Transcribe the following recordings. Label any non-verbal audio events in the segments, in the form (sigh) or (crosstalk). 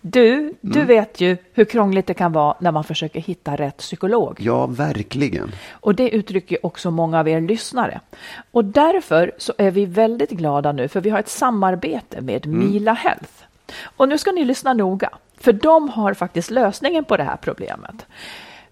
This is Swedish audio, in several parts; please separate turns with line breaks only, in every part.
Du, du vet ju hur krångligt det kan vara när man försöker hitta rätt psykolog.
Ja, verkligen.
Och det uttrycker också många av er lyssnare. Och därför så är vi väldigt glada nu för vi har ett samarbete med Mila Health. Och nu ska ni lyssna noga, för de har faktiskt lösningen på det här problemet.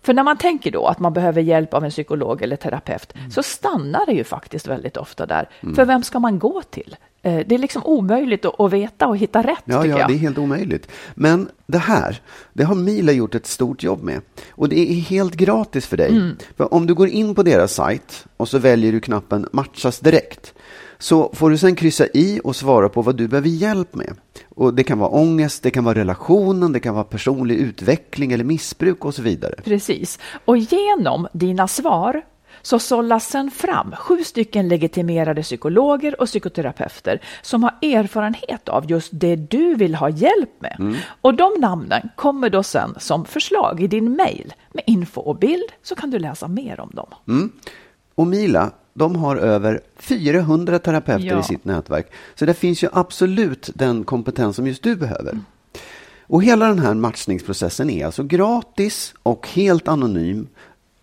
För när man tänker då att man behöver hjälp av en psykolog eller terapeut så stannar det ju faktiskt väldigt ofta där. För vem ska man gå till? Eh, Det är liksom omöjligt att, veta och hitta rätt
Ja, ja,
jag.
det är helt omöjligt. Men det här, det har Mila gjort ett stort jobb med. Och det är helt gratis för dig.
Mm.
För om du går in på deras sajt och så väljer du knappen matchas direkt. Så får du sen kryssa i och svara på vad du behöver hjälp med. Och det kan vara ångest, det kan vara relationen, det kan vara personlig utveckling eller missbruk och så vidare.
Precis. Och genom dina svar så sållas sen fram sju stycken legitimerade psykologer och psykoterapeuter som har erfarenhet av just det du vill ha hjälp med. Och de namnen kommer då sen som förslag i din mejl med info och bild så kan du läsa mer om dem.
Och Mila, de har över 400 terapeuter
Ja.
i sitt nätverk. Så det finns ju absolut den kompetens som just du behöver. Och hela den här matchningsprocessen är alltså gratis och helt anonym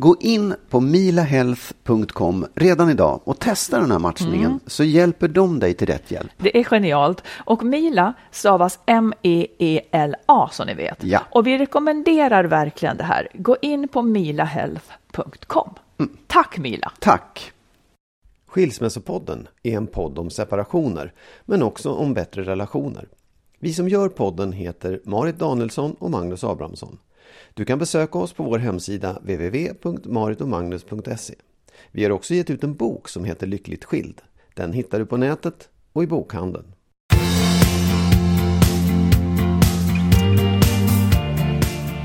Gå in på milahealth.com redan idag och testa den här matchningen så hjälper de dig till rätt hjälp.
Det är genialt. Och Mila stavas M-E-E-L-A som ni vet.
Ja.
Och vi rekommenderar verkligen det här. Gå in på milahealth.com. Tack Mila!
Tack! Skilsmässopodden är en podd om separationer, men också om bättre relationer. Vi som gör podden heter Marit Danielsson och Magnus Abrahamsson. Du kan besöka oss på vår hemsida www.maritomagnus.se. Vi har också gett ut en bok som heter Lyckligt skild. Den hittar du på nätet och i bokhandeln.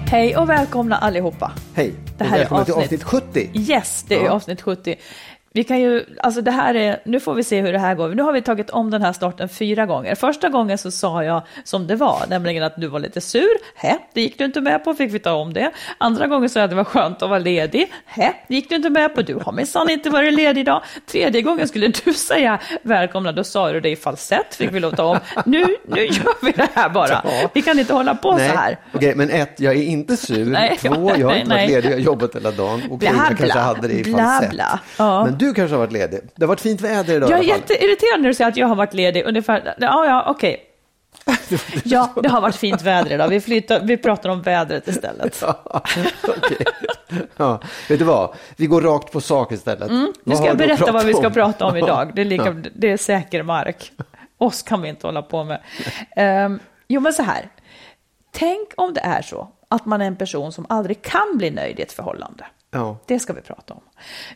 Hej och välkomna allihopa!
Hej!
Det här är avsnitt-
avsnitt 70!
Yes, det är
Ja.
avsnitt 70. Vi kan ju, alltså det här är, nu får vi se hur det här går. Nu har vi tagit om den här starten fyra gånger. Första gången så sa jag som det var, nämligen att du var lite sur. Hä, det gick du inte med på, fick vi ta om det. Andra gången sa jag att det var skönt att vara ledig. Hä, det gick du inte med på, du har minsann inte varit ledig idag. Tredje gången skulle du säga välkomna, då sa du det i falsett, fick vi lov ta om. Nu, nu gör vi det här bara. Vi kan inte hålla på så här.
Okej, men ett, jag är inte sur.
Nej,
Två, jag har (laughs)
nej,
inte
nej.
varit ledig, jag har jobbat hela dagen. Och
Bla,
jag
bla,
kanske hade det i
bla,
falsett.
bla. Ja.
Men du kanske har varit ledig. Det har varit fint väder idag
Jag är jätteirriterad när du säger att jag har varit ledig. Ungefär, ja, ja, okej. (laughs) Ja, det har varit fint väder idag. Vi, flyttar, vi pratar om vädret istället.
Ja, okej. ja, vet du vad? Vi går rakt på sak istället.
Mm, Nu ska jag berätta vad vi ska
om?
prata om idag. Det är, lika,
Ja.
det är säker mark. Oss kan vi inte hålla på med. Ehm, jo, men så här. Tänk om det är så att man är en person som aldrig kan bli nöjd i ett förhållande.
Ja.
Det ska vi prata om.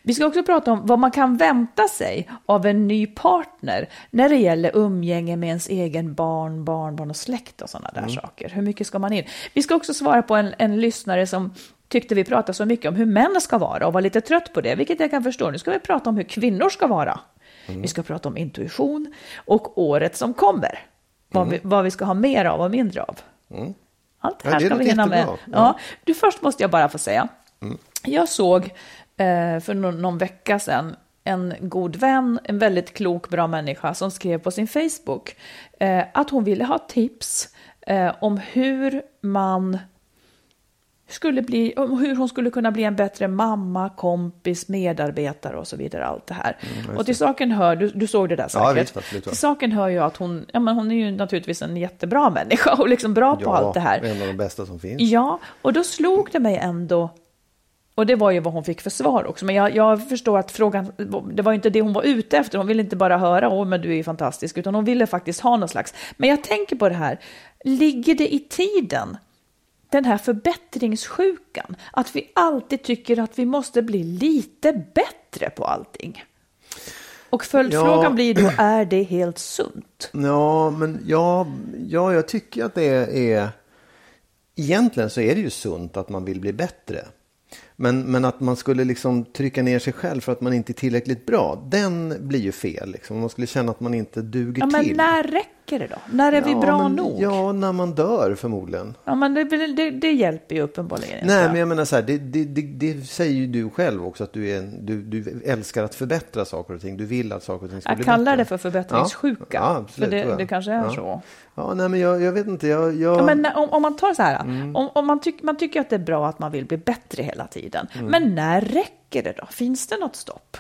Vi ska också prata om vad man kan vänta sig av en ny partner när det gäller umgänge med ens egen barn, barnbarn och släkt och sådana där saker. Hur mycket ska man in? Vi ska också svara på en, en lyssnare som tyckte vi pratade så mycket om hur män ska vara och var lite trött på det, vilket jag kan förstå. Nu ska vi prata om hur kvinnor ska vara. Vi ska prata om intuition och året som kommer. vad, vi, vad vi ska ha mer av och mindre av. Allt det
Mm. Ja,
här
det
ska vi hinna med.
jättebra.
Ja.
Ja.
Du, först måste jag bara få säga. Jag såg eh, för någon, någon vecka sedan en god vän, en väldigt klok, bra människa som skrev på sin Facebook eh, att hon ville ha tips eh, om hur man skulle bli, hur hon skulle kunna bli en bättre mamma, kompis, medarbetare och så vidare. Allt det här. och till saken hör, du, du såg det där säkert.
Ja, visst, absolut, ja.
till saken hör ju att hon, ja, men hon är ju naturligtvis en jättebra människa och liksom bra på allt det här.
en av de bästa som finns.
Ja, och då slog det mig ändå, och det var ju vad hon fick för svar också, men jag, jag förstår att frågan, det var ju inte det hon var ute efter, hon ville inte bara höra, åh men du är ju fantastisk, utan hon ville faktiskt ha någon slags, men jag tänker på det här, ligger det i tiden, den här förbättringssjukan, att vi alltid tycker att vi måste bli lite bättre på allting? Och följdfrågan
Ja.
blir då, är det helt sunt?
Ja, men ja, ja, jag tycker att det är... Egentligen så är det ju sunt att man vill bli bättre. Men, men att man skulle liksom trycka ner sig själv för att man inte är tillräckligt bra, den blir ju fel. Liksom. Man skulle känna att man inte duger
Ja, men
till.
när räcker det då? När är vi
Ja,
bra
men-
nog?
Ja, när man dör förmodligen.
Ja, men det, det, det hjälper ju uppenbarligen.
Nej, men jag menar så här, det, det, säger ju du själv också att du, är en, du, du älskar att förbättra saker och ting. Du vill att saker och ting ska
Jag
bli
kallar
bättre.
det för förbättringssjuka.
Ja, ja, absolut,
för det,
jag.
det kanske är
Ja.
så.
Ja, nej, men jag, jag vet inte. Jag, jag...
Ja, men om, om man tar så här,
Mm.
om, om man, tyck, man tycker att det är bra att man vill bli bättre hela tiden.
Mm.
Men när räcker det då? Finns det något stopp?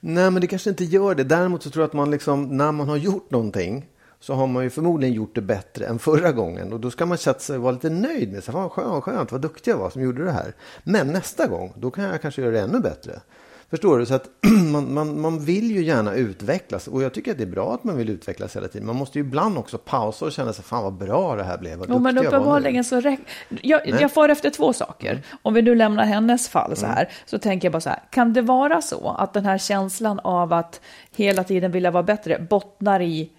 Nej, men det kanske inte gör det. Däremot så tror jag att man liksom, när man har gjort någonting så har man ju förmodligen gjort det bättre än förra gången. Och då ska man sätta sig och vara lite nöjd med sig. Fan, skönt, skönt, vad duktig jag var som gjorde det här. Men nästa gång, då kan jag kanske göra det ännu bättre. Förstår du? Så att (clears throat) man, man, man vill ju gärna utvecklas. Och jag tycker att det är bra att man vill utvecklas hela tiden. Man måste ju ibland också pausa och känna sig, fan vad bra det här blev. Vad
Jo, men
duktig jag var nu."
uppenbarligen så räcker... Jag, jag får efter två saker.
Mm.
Om vi nu lämnar hennes fall så här, så tänker jag bara så här, kan det vara så att den här känslan av att hela tiden vilja vara bättre bottnar i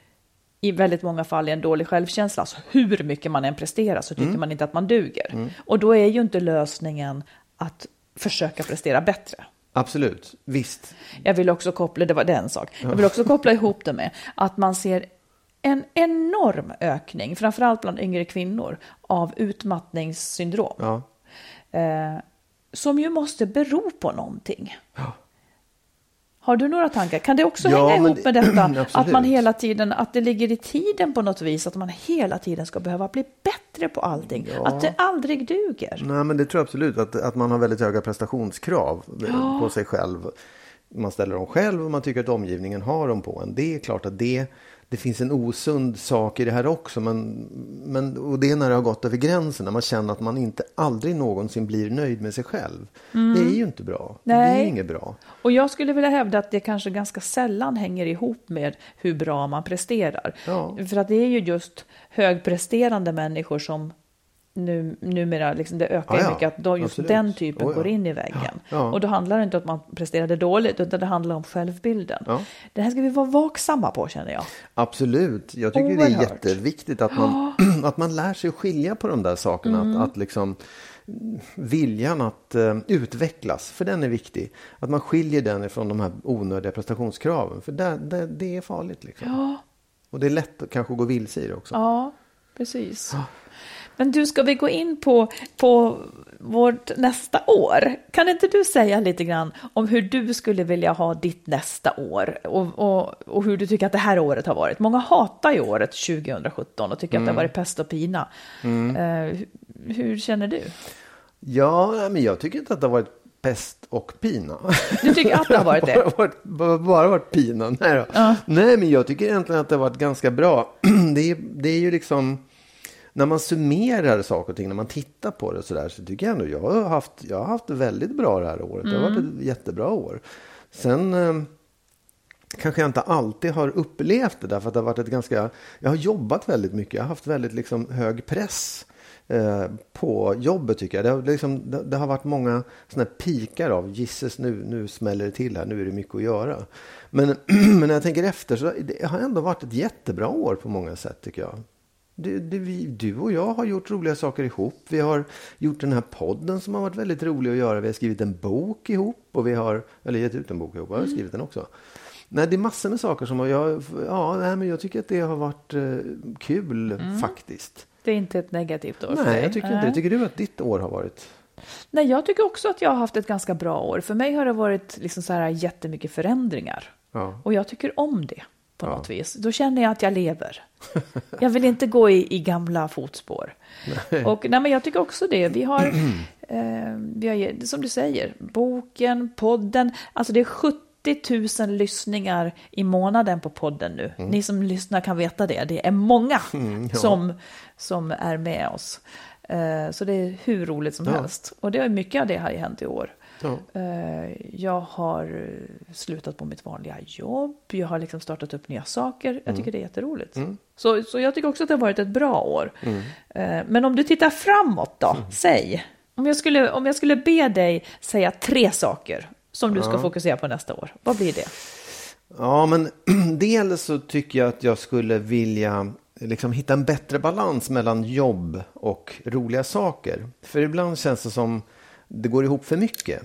i väldigt många fall i en dålig självkänsla. Alltså hur mycket man än presterar så
Mm.
tycker man inte att man duger. Och då är ju inte lösningen att försöka prestera bättre.
Absolut, visst.
Jag vill också koppla, det var den sak, jag vill också koppla ihop det med att man ser en enorm ökning, framförallt bland yngre kvinnor, av utmattningssyndrom.
Ja.
Eh, som ju måste bero på någonting. Har du några tankar? Kan det också
Ja,
hänga ihop med
det-
detta? (clears throat) att man hela tiden, att det ligger i tiden på något vis, att man hela tiden ska behöva bli bättre på allting. Att det aldrig duger.
Nej, men det tror jag absolut. Att, att man har väldigt höga prestationskrav på sig själv. Man ställer dem själv och man tycker att omgivningen har dem på en. Det är klart att det, det finns en osund sak i det här också. Men, men, och det är när det har gått över gränsen. När man känner att man inte aldrig någonsin blir nöjd med sig själv. Det är ju inte bra. Det
Nej.
är inget bra.
Och jag skulle vilja hävda att det kanske ganska sällan hänger ihop med hur bra man presterar.
Ja.
För att det är ju just högpresterande människor som nu, numera, liksom det ökar ju
ja.
mycket, att då just
Absolut.
den typen
Oh, ja.
går in i väggen.
Ja.
Och då handlar det inte om att man presterade dåligt, utan det handlar om självbilden. Det här ska vi vara vaksamma på känner jag.
Absolut. Jag tycker det är
Oerhört.
jätteviktigt att man, (gasps) att man lär sig skilja på de där sakerna.
Mm.
Att, att liksom viljan att eh, utvecklas, för den är viktig. Att man skiljer den ifrån de här onödiga prestationskraven. För där, där, det är farligt. Liksom. Och det är lätt att kanske gå vilse i det också.
ja precis. Men du, ska vi gå in på, på vårt nästa år? Kan inte du säga lite grann om hur du skulle vilja ha ditt nästa år och, och, och hur du tycker att det här året har varit? Många hatar ju året 2017 och tycker att det har varit pest och pina. Eh, hur, hur känner du?
Ja, men jag tycker inte att det har varit pest och pina.
Du tycker att det har varit (laughs) det?
bara, varit, bara, bara varit pina. Nej, då. Nej, men jag tycker egentligen att det har varit ganska bra. (clears throat) det, är, det är ju liksom... När man summerar saker och ting, när man tittar på det så där, så tycker jag ändå jag har haft, jag har haft väldigt bra det här året. Det har varit ett jättebra år. Sen eh, kanske jag inte alltid har upplevt det därför att det har varit ett ganska... Jag har jobbat väldigt mycket. Jag har haft väldigt liksom hög press eh, på jobbet tycker jag. Det har, liksom, det, det har varit många sådana pikar av gisses nu, nu smäller det till här, nu är det mycket att göra. Men, (clears throat) men när jag tänker efter så det har ändå varit ett jättebra år på många sätt tycker jag. Du, du, du och jag har gjort roliga saker ihop. Vi har gjort den här podden som har varit väldigt rolig att göra. Vi har skrivit en bok ihop och vi har, eller gett ut en bok ihop, jag har skrivit den också. Nej, det är massor med saker som jag, ja, nej, men jag tycker att det har varit eh, kul
Mm.
faktiskt.
Det är inte ett negativt år för
Nej,
dig.
jag tycker inte det. Tycker du att ditt år har varit?
Nej, jag tycker också att jag har haft ett ganska bra år. För mig har det varit liksom så här jättemycket förändringar.
Ja.
Och jag tycker om det på
Ja.
något vis. Då känner jag att jag lever. (laughs) Jag vill inte gå i, i gamla fotspår. Och nej, men jag tycker också det. Vi har, (clears throat) eh, vi har, som du säger, boken, podden. Alltså det är 70 000 lyssningar i månaden på podden nu. Ni som lyssnar kan veta det. Det är många (laughs)
ja.
som, som är med oss. Eh, så det är hur roligt som
Ja.
helst. Och det är mycket av det har ju hänt i år.
Ja.
Eh, Jag har eh, slutat på mitt vanliga jobb. Jag har liksom startat upp nya saker. Jag tycker det är jätteroligt. Så, så jag tycker också att det har varit ett bra år. Eh, Men om du tittar framåt då, säg. Om jag, skulle, om jag skulle be dig säga tre saker som du ska fokusera på nästa år, vad blir det?
Ja, men (clears throat) dels så tycker jag att jag skulle vilja liksom hitta en bättre balans mellan jobb och roliga saker. För ibland känns det som det går ihop för mycket.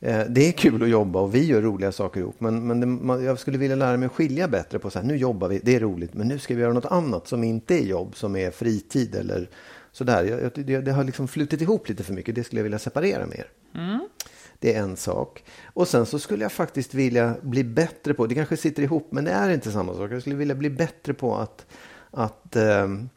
Eh, Det är kul att jobba och vi gör roliga saker ihop. Men, men det, man, jag skulle vilja lära mig att skilja bättre på så här, nu jobbar vi, det är roligt, men nu ska vi göra något annat som inte är jobb, som är fritid eller sådär. Jag, jag, det, det har liksom flutit ihop lite för mycket, det skulle jag vilja separera mer. Det är en sak. Och sen så skulle jag faktiskt vilja bli bättre på, det kanske sitter ihop men det är inte samma sak. Jag skulle vilja bli bättre på att, att ehm,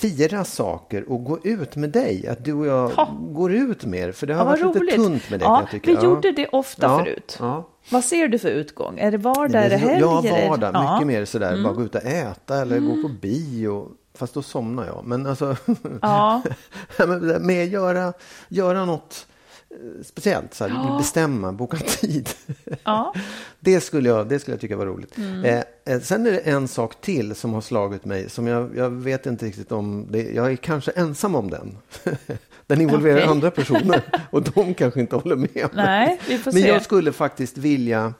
fira saker och gå ut med dig. Att du och jag
Ja.
går ut mer. För det har
Ja,
varit lite
roligt.
tunt med det
Ja,
jag
vi gjorde det ofta
Ja,
förut.
Ja.
Vad ser du för utgång? Är det vardag, är det helg?
Ja,
är det-
vardag.
Ja. Mm.
Mycket mer sådär, bara gå ut och äta eller gå på bio. Fast då somnar jag. Men alltså,
Ja. (laughs)
med göra, göra något speciellt. Så här, Bestämma, boka tid.
Ja. (laughs)
Det skulle jag, det skulle jag tycka var roligt.
Mm.
Eh, eh, sen är det en sak till som har slagit mig. Som jag, jag vet inte riktigt om. Det, jag är kanske ensam om den. (laughs) den involverar
Okej.
andra personer. (laughs) Och de kanske inte håller med.
Nej, vi får
Men
se.
jag skulle faktiskt vilja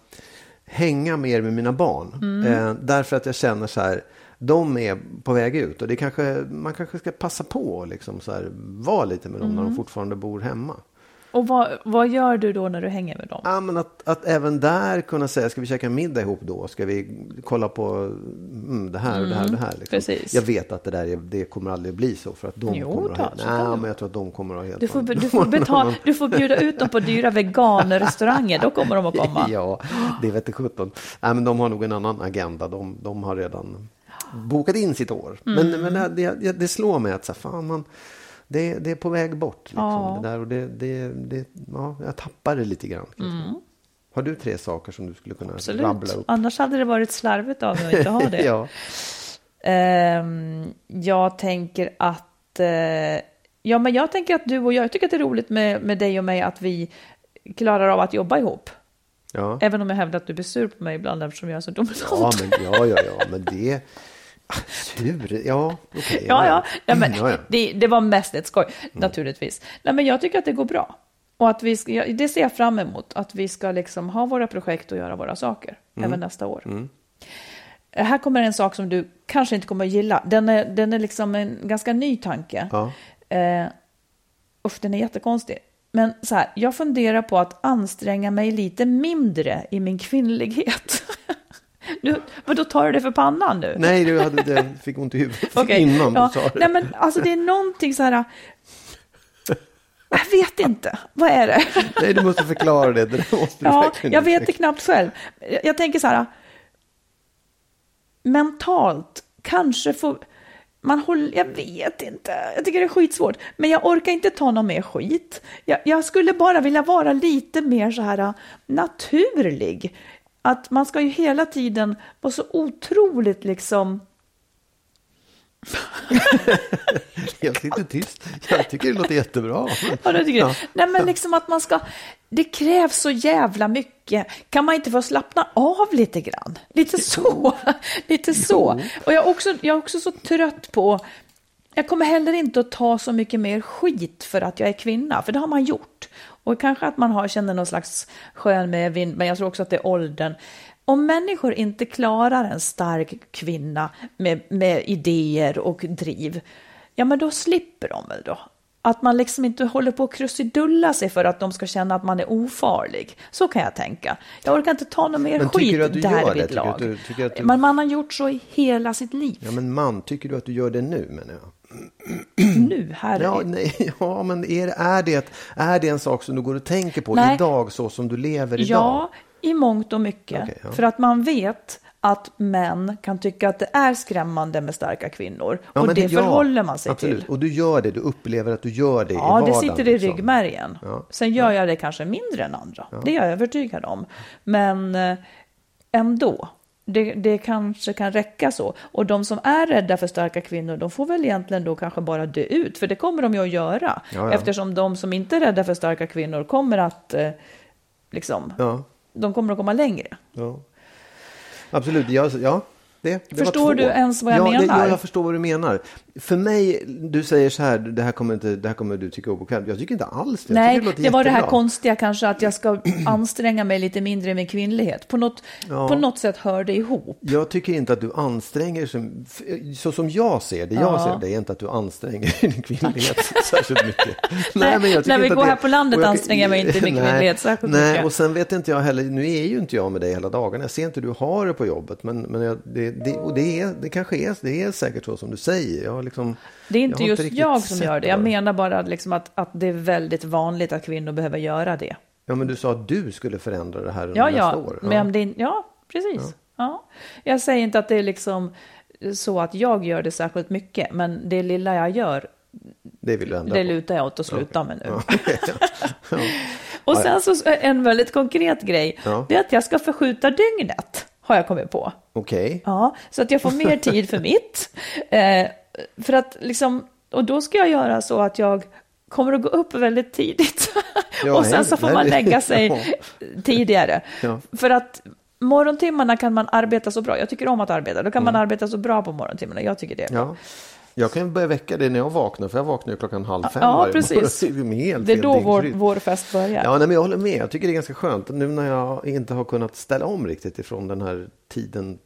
hänga mer med mina barn.
Mm.
Eh, därför att jag känner så här. De är på väg ut och det kanske, man kanske ska passa på och liksom så här, vara lite med dem när
Mm.
de fortfarande bor hemma.
Och vad, vad gör du då när du hänger med dem?
Ja, men att, att även där kunna säga, ska vi käka middag ihop då? Ska vi kolla på mm, det här och det här och det här? Liksom.
precis.
Jag vet att det där är, det kommer aldrig bli så för att de
Jo,
kommer
då,
att ha nej, men jag tror att de kommer att ha helt
Du får, du, får betala, (laughs) du får bjuda ut dem på dyra veganrestauranger, då kommer de att komma. (laughs)
Ja, det vete sjutton. Nej, men de har nog en annan agenda. De, de har redan bokat in sitt år.
Mm.
Men, men det, det, det slår mig att så här, fan, man, det, det är på väg bort. Liksom,
Ja.
det där, och det, det, det, ja, jag tappar det lite grann. tro. Har du tre saker som du skulle kunna rabbla
Mm. Absolut.
upp?
Annars hade det varit slarvigt av mig att inte ha (laughs) det.
ja.
Ehm, jag tänker att... eh, ja, men jag tänker att du och jag, jag tycker att det är roligt med, med dig och mig att vi klarar av att jobba ihop.
Ja.
Även om jag hävdar att du blir sur på mig ibland eftersom jag är så dominant.
Ja, (laughs) men, ja, ja, ja, men det... Sur? Ja, okej.
Ja, ja. Nej, men
Ja, ja.
Det, det var mest ett skoj, naturligtvis. Nej, men jag tycker att det går bra. Och att vi ska, ja, det ser jag fram emot, att vi ska liksom ha våra projekt och göra våra saker,
Mm.
även nästa år. Eh, Här kommer en sak som du kanske inte kommer att gilla. Den är, den är liksom en ganska ny tanke.
Ja.
Eh, usch, den är jättekonstig. Men så här, jag funderar på att anstränga mig lite mindre i min kvinnlighet. (laughs) nu, men då tar du det för pannan nu?
Nej, du hade, det fick ont i huvudet (laughs)
Okej.
innan
ja.
du sa det.
Nej, men alltså det är någonting så här... Jag vet inte. Vad är det?
Nej, du måste förklara det. Det måste du
Ja, jag vet det knappt själv. Jag, jag tänker så här. Mentalt kanske får... Man håller, jag vet inte, jag tycker det är skitsvårt. Men jag orkar inte ta någon mer skit. Jag, jag skulle bara vilja vara lite mer så här naturlig. Att man ska ju hela tiden vara så otroligt liksom... (laughs)
Jag sitter tyst. Jag tycker det låter jättebra.
Ja, det tycker.
Ja.
Nej, men liksom att man ska... Det krävs så jävla mycket. Kan man inte få slappna av lite grann? Lite så. (laughs) Lite så. Och jag är, också, jag är också så trött på... Jag kommer heller inte att ta så mycket mer skit för att jag är kvinna, för det har man gjort. Och kanske att man har, känner någon slags skön medvind, men jag tror också att det är åldern. Om människor inte klarar en stark kvinna med, med idéer och driv, ja men då slipper de väl då. att man liksom inte håller på att krusidulla sig för att de ska känna att man är ofarlig. Så kan jag tänka. Jag orkar inte ta någon mer
Men
skit
Tycker du
lag.
du- du-
Men man har gjort så i hela sitt liv.
Ja, men man, tycker du att du gör det nu menar jag?
Nu, här
Ja, nej, (laughs) ja men är, är, det, är det en sak som du går och tänker på
Nej.
idag så som du lever idag?
Ja, i mångt och mycket.
Okej, ja.
För att man vet att män kan tycka att det är skrämmande med starka kvinnor.
Ja,
och det
ja,
förhåller man sig
absolut.
till.
Och du gör det, du upplever att du gör det i
Ja, det
vardagen.
sitter i
liksom.
ryggmärgen.
Ja.
Sen gör jag det kanske mindre än andra. Det är jag övertygad om. Men eh, ändå. Det, det kanske kan räcka så. Och de som är rädda för starka kvinnor, de får väl egentligen då kanske bara dö ut. För det kommer de ju att göra.
Ja, ja.
Eftersom de som inte är rädda för starka kvinnor kommer att, eh, liksom,
Ja,
de kommer att komma längre.
Absolut, ja. Det, det
Förstår du ens vad jag
ja, Det,
menar?
ja, jag förstår vad du menar. För mig, du säger så här, det här kommer, inte, det här kommer du tycka är obekvämt. Jag tycker inte alls det.
Nej,
låter
det var det här konstiga kanske att jag ska (clears throat) anstränga mig lite mindre med kvinnlighet. På något,
Ja.
på något sätt hör det ihop.
Jag tycker inte att du anstränger dig, så som jag ser det, jag
Ja.
ser det, är inte att du anstränger (laughs) din kvinnlighet särskilt mycket. (laughs)
Nej,
men jag tycker
när vi går
det-
här på landet
jag-
anstränger jag mig inte min (laughs)
Nej,
kvinnlighet särskilt
Nej,
mycket.
och sen vet inte jag heller, nu är ju inte jag med dig hela dagarna, jag ser inte hur du har det på jobbet, men, men jag, det, det, och det, är, det kanske är, det är säkert så som du säger. Jag liksom,
Det är inte
har
just
riktigt
jag som gör det. Jag menar bara liksom att, att det är väldigt vanligt att kvinnor behöver göra det.
Ja, men du sa att du skulle förändra det här under
Ja,
nästa
ja,
år.
men det, ja precis. Ja. Jag säger inte att det är liksom så att jag gör det särskilt mycket, men det lilla jag gör,
det vill du ändra
det
på.
lutar jag åt att sluta med nu.
Ja. (laughs)
Och sen så en väldigt konkret grej,
Ja.
det är att jag ska förskjuta dygnet, har jag kommit på.
Okej.
Ja, så att jag får mer tid för mitt. (laughs) Eh, för att liksom, och då ska jag göra så att jag kommer att gå upp väldigt tidigt. (laughs)
Ja,
och sen så får man lägga sig (laughs)
ja.
tidigare.
Ja.
För att morgontimmarna kan man arbeta så bra. Jag tycker om att arbeta. Då kan
Mm.
man arbeta så bra på morgontimmarna. Jag tycker det.
Ja. Jag kan börja väcka dig när jag vaknar, för jag vaknar ju klockan halv fem
Ja, precis. (laughs)
Det är
Det är då vår, vår fest börjar.
Ja, nej, men jag håller med. Jag tycker det är ganska skönt. Nu när jag inte har kunnat ställa om riktigt ifrån den här tiden,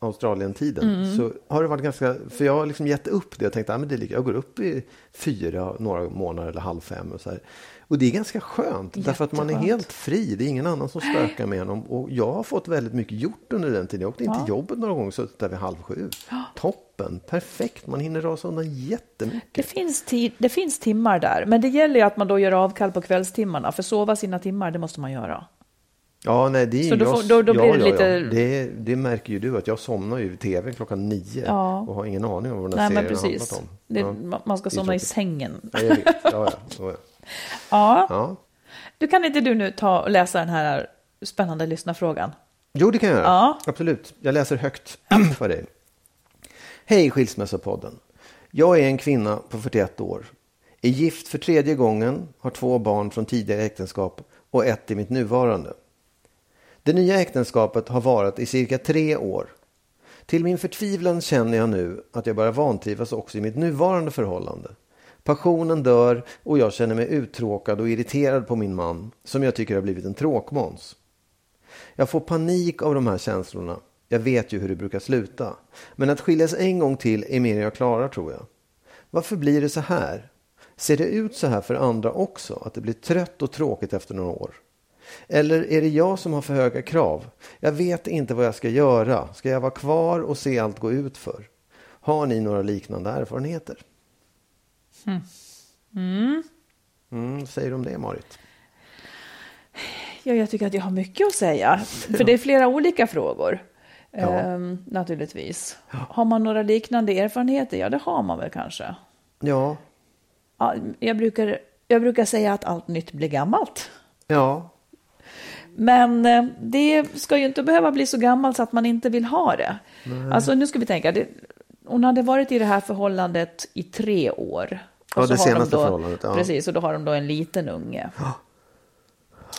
Australien-tiden,
Mm.
så har det varit ganska, för jag har liksom gett upp det. Jag tänkte, ah, men det är lika, jag går upp i fyra, några månader eller halv fem och så här. Och det är ganska skönt, därför att man är
Jätteskönt.
helt fri. Det är ingen annan som spökar med en. Och jag har fått väldigt mycket gjort under den tiden. Jag åkte in till jobbet några gånger, suttit där vid halv sju. Toppen, perfekt. Man hinner rasa undan jättemycket.
Det finns, tid, det finns timmar där, men det gäller ju att man då gör avkall på kvällstimmarna. För sova sina timmar, det måste man göra.
Ja, nej, det är
Så då får- då- då
ja,
blir det
ja,
lite-
Ja. Det, det märker ju du att jag somnar ju i tv klockan nio
Ja.
och har ingen aning om vad den här
Nej,
serien har
precis.
handlat om.
Det,
Ja.
ma- Man ska
Det
somna i sängen.
Ja, jag vet. Ja, ja, ja, ja.
Du kan inte du nu ta och läsa den här spännande lyssnarfrågan?
Jo, det kan jag göra.
Ja.
Absolut. Jag läser högt (clears throat) för dig. Hej Skilsmässopodden. Jag är en kvinna på 41 år. Är gift för tredje gången, har två barn från tidigare äktenskap och ett i mitt nuvarande. Det nya äktenskapet har varit i cirka tre år. Till min förtvivlan känner jag nu att jag börjar vantrivas också i mitt nuvarande förhållande. Passionen dör och jag känner mig uttråkad och irriterad på min man som jag tycker har blivit en tråkmåns. Jag får panik av de här känslorna. Jag vet ju hur det brukar sluta. Men att skiljas en gång till är mer än jag klarar tror jag. Varför blir det så här? Ser det ut så här för andra också? Att det blir trött och tråkigt efter några år? Eller är det jag som har för höga krav? Jag vet inte vad jag ska göra. Ska jag vara kvar och se allt gå ut för? Har ni några liknande erfarenheter? Mm. vad säger du om det, Marit?
Ja, jag tycker att jag har mycket att säga. (laughs) För det är flera olika frågor.
Ja.
Ehm, naturligtvis. Har man några liknande erfarenheter? Ja, det har man väl kanske.
Ja,
Ja, jag, brukar, jag brukar säga att allt nytt blir gammalt.
ja,
Men eh, det ska ju inte behöva bli så gammalt så att man inte vill ha det. Alltså nu ska vi tänka, det, hon hade varit i det här förhållandet i tre år.
Ja,
så
det
har de
senaste
då,
förhållandet, ja.
Precis, och då har de då en liten unge. (gasps)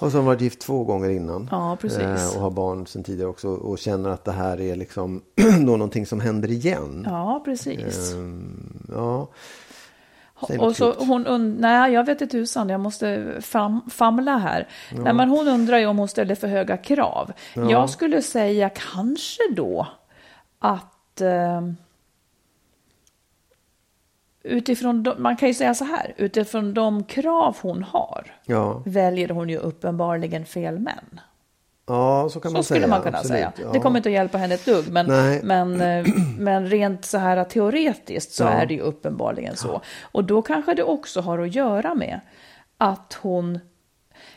Och så har varit gift två gånger innan.
Ja, precis.
Eh, och har barn sedan tidigare också. Och känner att det här är liksom (clears throat) då någonting som händer igen.
Ja, precis.
Ehm, ja.
Och så
klokt.
hon und- nej, jag vet inte tusan, jag måste fam famla här. Nej, men hon undrar ju om hon ställer för höga krav. Jag skulle säga kanske då att... Eh, utifrån, de, man kan ju säga så här, utifrån de krav hon har
Ja,
väljer hon ju uppenbarligen fel män.
ja så kan
Så
man
skulle
säga.
man kunna
absolut.
säga.
Ja.
Det kommer inte att hjälpa henne ett dugg, men,
Nej.
men, eh, (clears throat) men rent så här teoretiskt så
Ja.
är det ju uppenbarligen så. Och då kanske det också har att göra med att hon...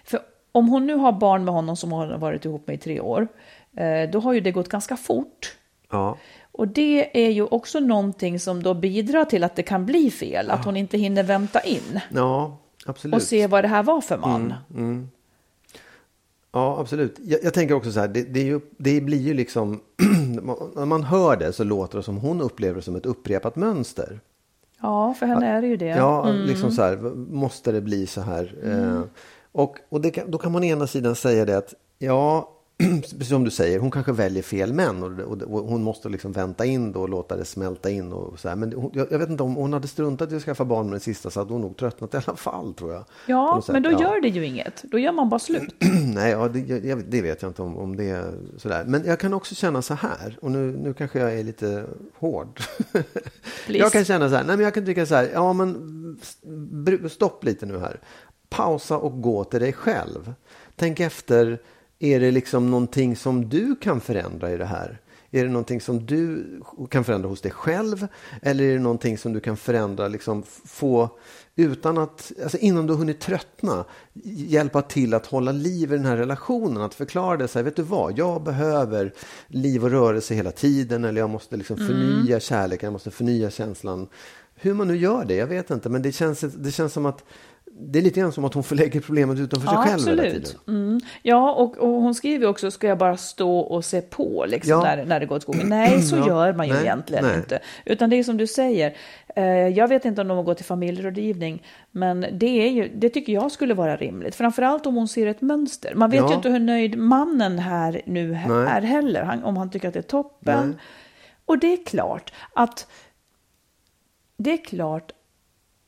För om hon nu har barn med honom som hon har varit ihop med i tre år, eh, då har ju det gått ganska fort.
Ja,
Och det är ju också någonting som då bidrar till att det kan bli fel, att hon inte hinner vänta in
ja absolut.
och se vad det här var för man.
Ja, absolut. Jag, jag tänker också så här, det, det, ju, det blir ju liksom, (clears throat) när man hör det så låter det som hon upplever det som ett upprepat mönster.
Ja, för henne är det ju det.
Ja, liksom så här, måste det bli så här? Eh, och och det kan, då kan man å ena sidan säga det att, ja, (clears throat) som du säger, hon kanske väljer fel män och, och, och hon måste liksom vänta in då och låta det smälta in och så här. Men hon, jag, jag vet inte om hon hade struntat i att skaffa barn med den sista så hade hon nog tröttnat i alla fall tror jag.
Ja, men då
Ja.
gör det ju inget. Då gör man bara slut. (clears throat)
Nej, ja, det, jag, det vet jag inte om, om det är sådär. Men jag kan också känna så här, och nu, nu kanske jag är lite hård. (laughs) Jag kan känna så här, nej men jag kan tycka så här, ja men stopp lite nu här. Pausa och gå till dig själv. Tänk efter, är det liksom någonting som du kan förändra i det här? Är det någonting som du kan förändra hos dig själv? Eller är det någonting som du kan förändra, liksom få utan att, alltså innan du har hunnit tröttna, hjälpa till att hålla liv i den här relationen. Att förklara det så här, vet du vad, jag behöver liv och rörelse hela tiden. Eller jag måste liksom förnya kärleken, jag måste förnya känslan. Hur man nu gör det, jag vet inte. Men det känns, det känns som att det är lite grann som att hon förlägger problemet utanför sig själv hela tiden.
Mm. Ja, och, och hon skriver också, ska jag bara stå och se på liksom,
Ja.
när, när det går åt skogen? Nej, så (clears throat)
Ja.
gör man ju
Nej,
egentligen
nej.
inte. Utan det är som du säger, eh, jag vet inte om de har gått till familjerådgivning, men det, är ju, det tycker jag skulle vara rimligt. Framförallt om hon ser ett mönster. Man vet
Ja.
ju inte hur nöjd mannen här nu
Nej.
är heller, han, om han tycker att det är toppen. Och det är klart att det är klart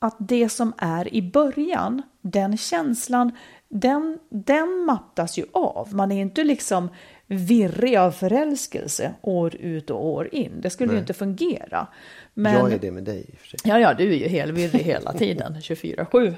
att det som är i början, den känslan, den, den mattas ju av. Man är inte liksom virrig av förälskelse år ut och år in. Det skulle ju inte fungera. Men,
Jag är det med dig i och för sig.
Ja, ja, du är ju helvirrig hela (laughs) tiden, 24-7.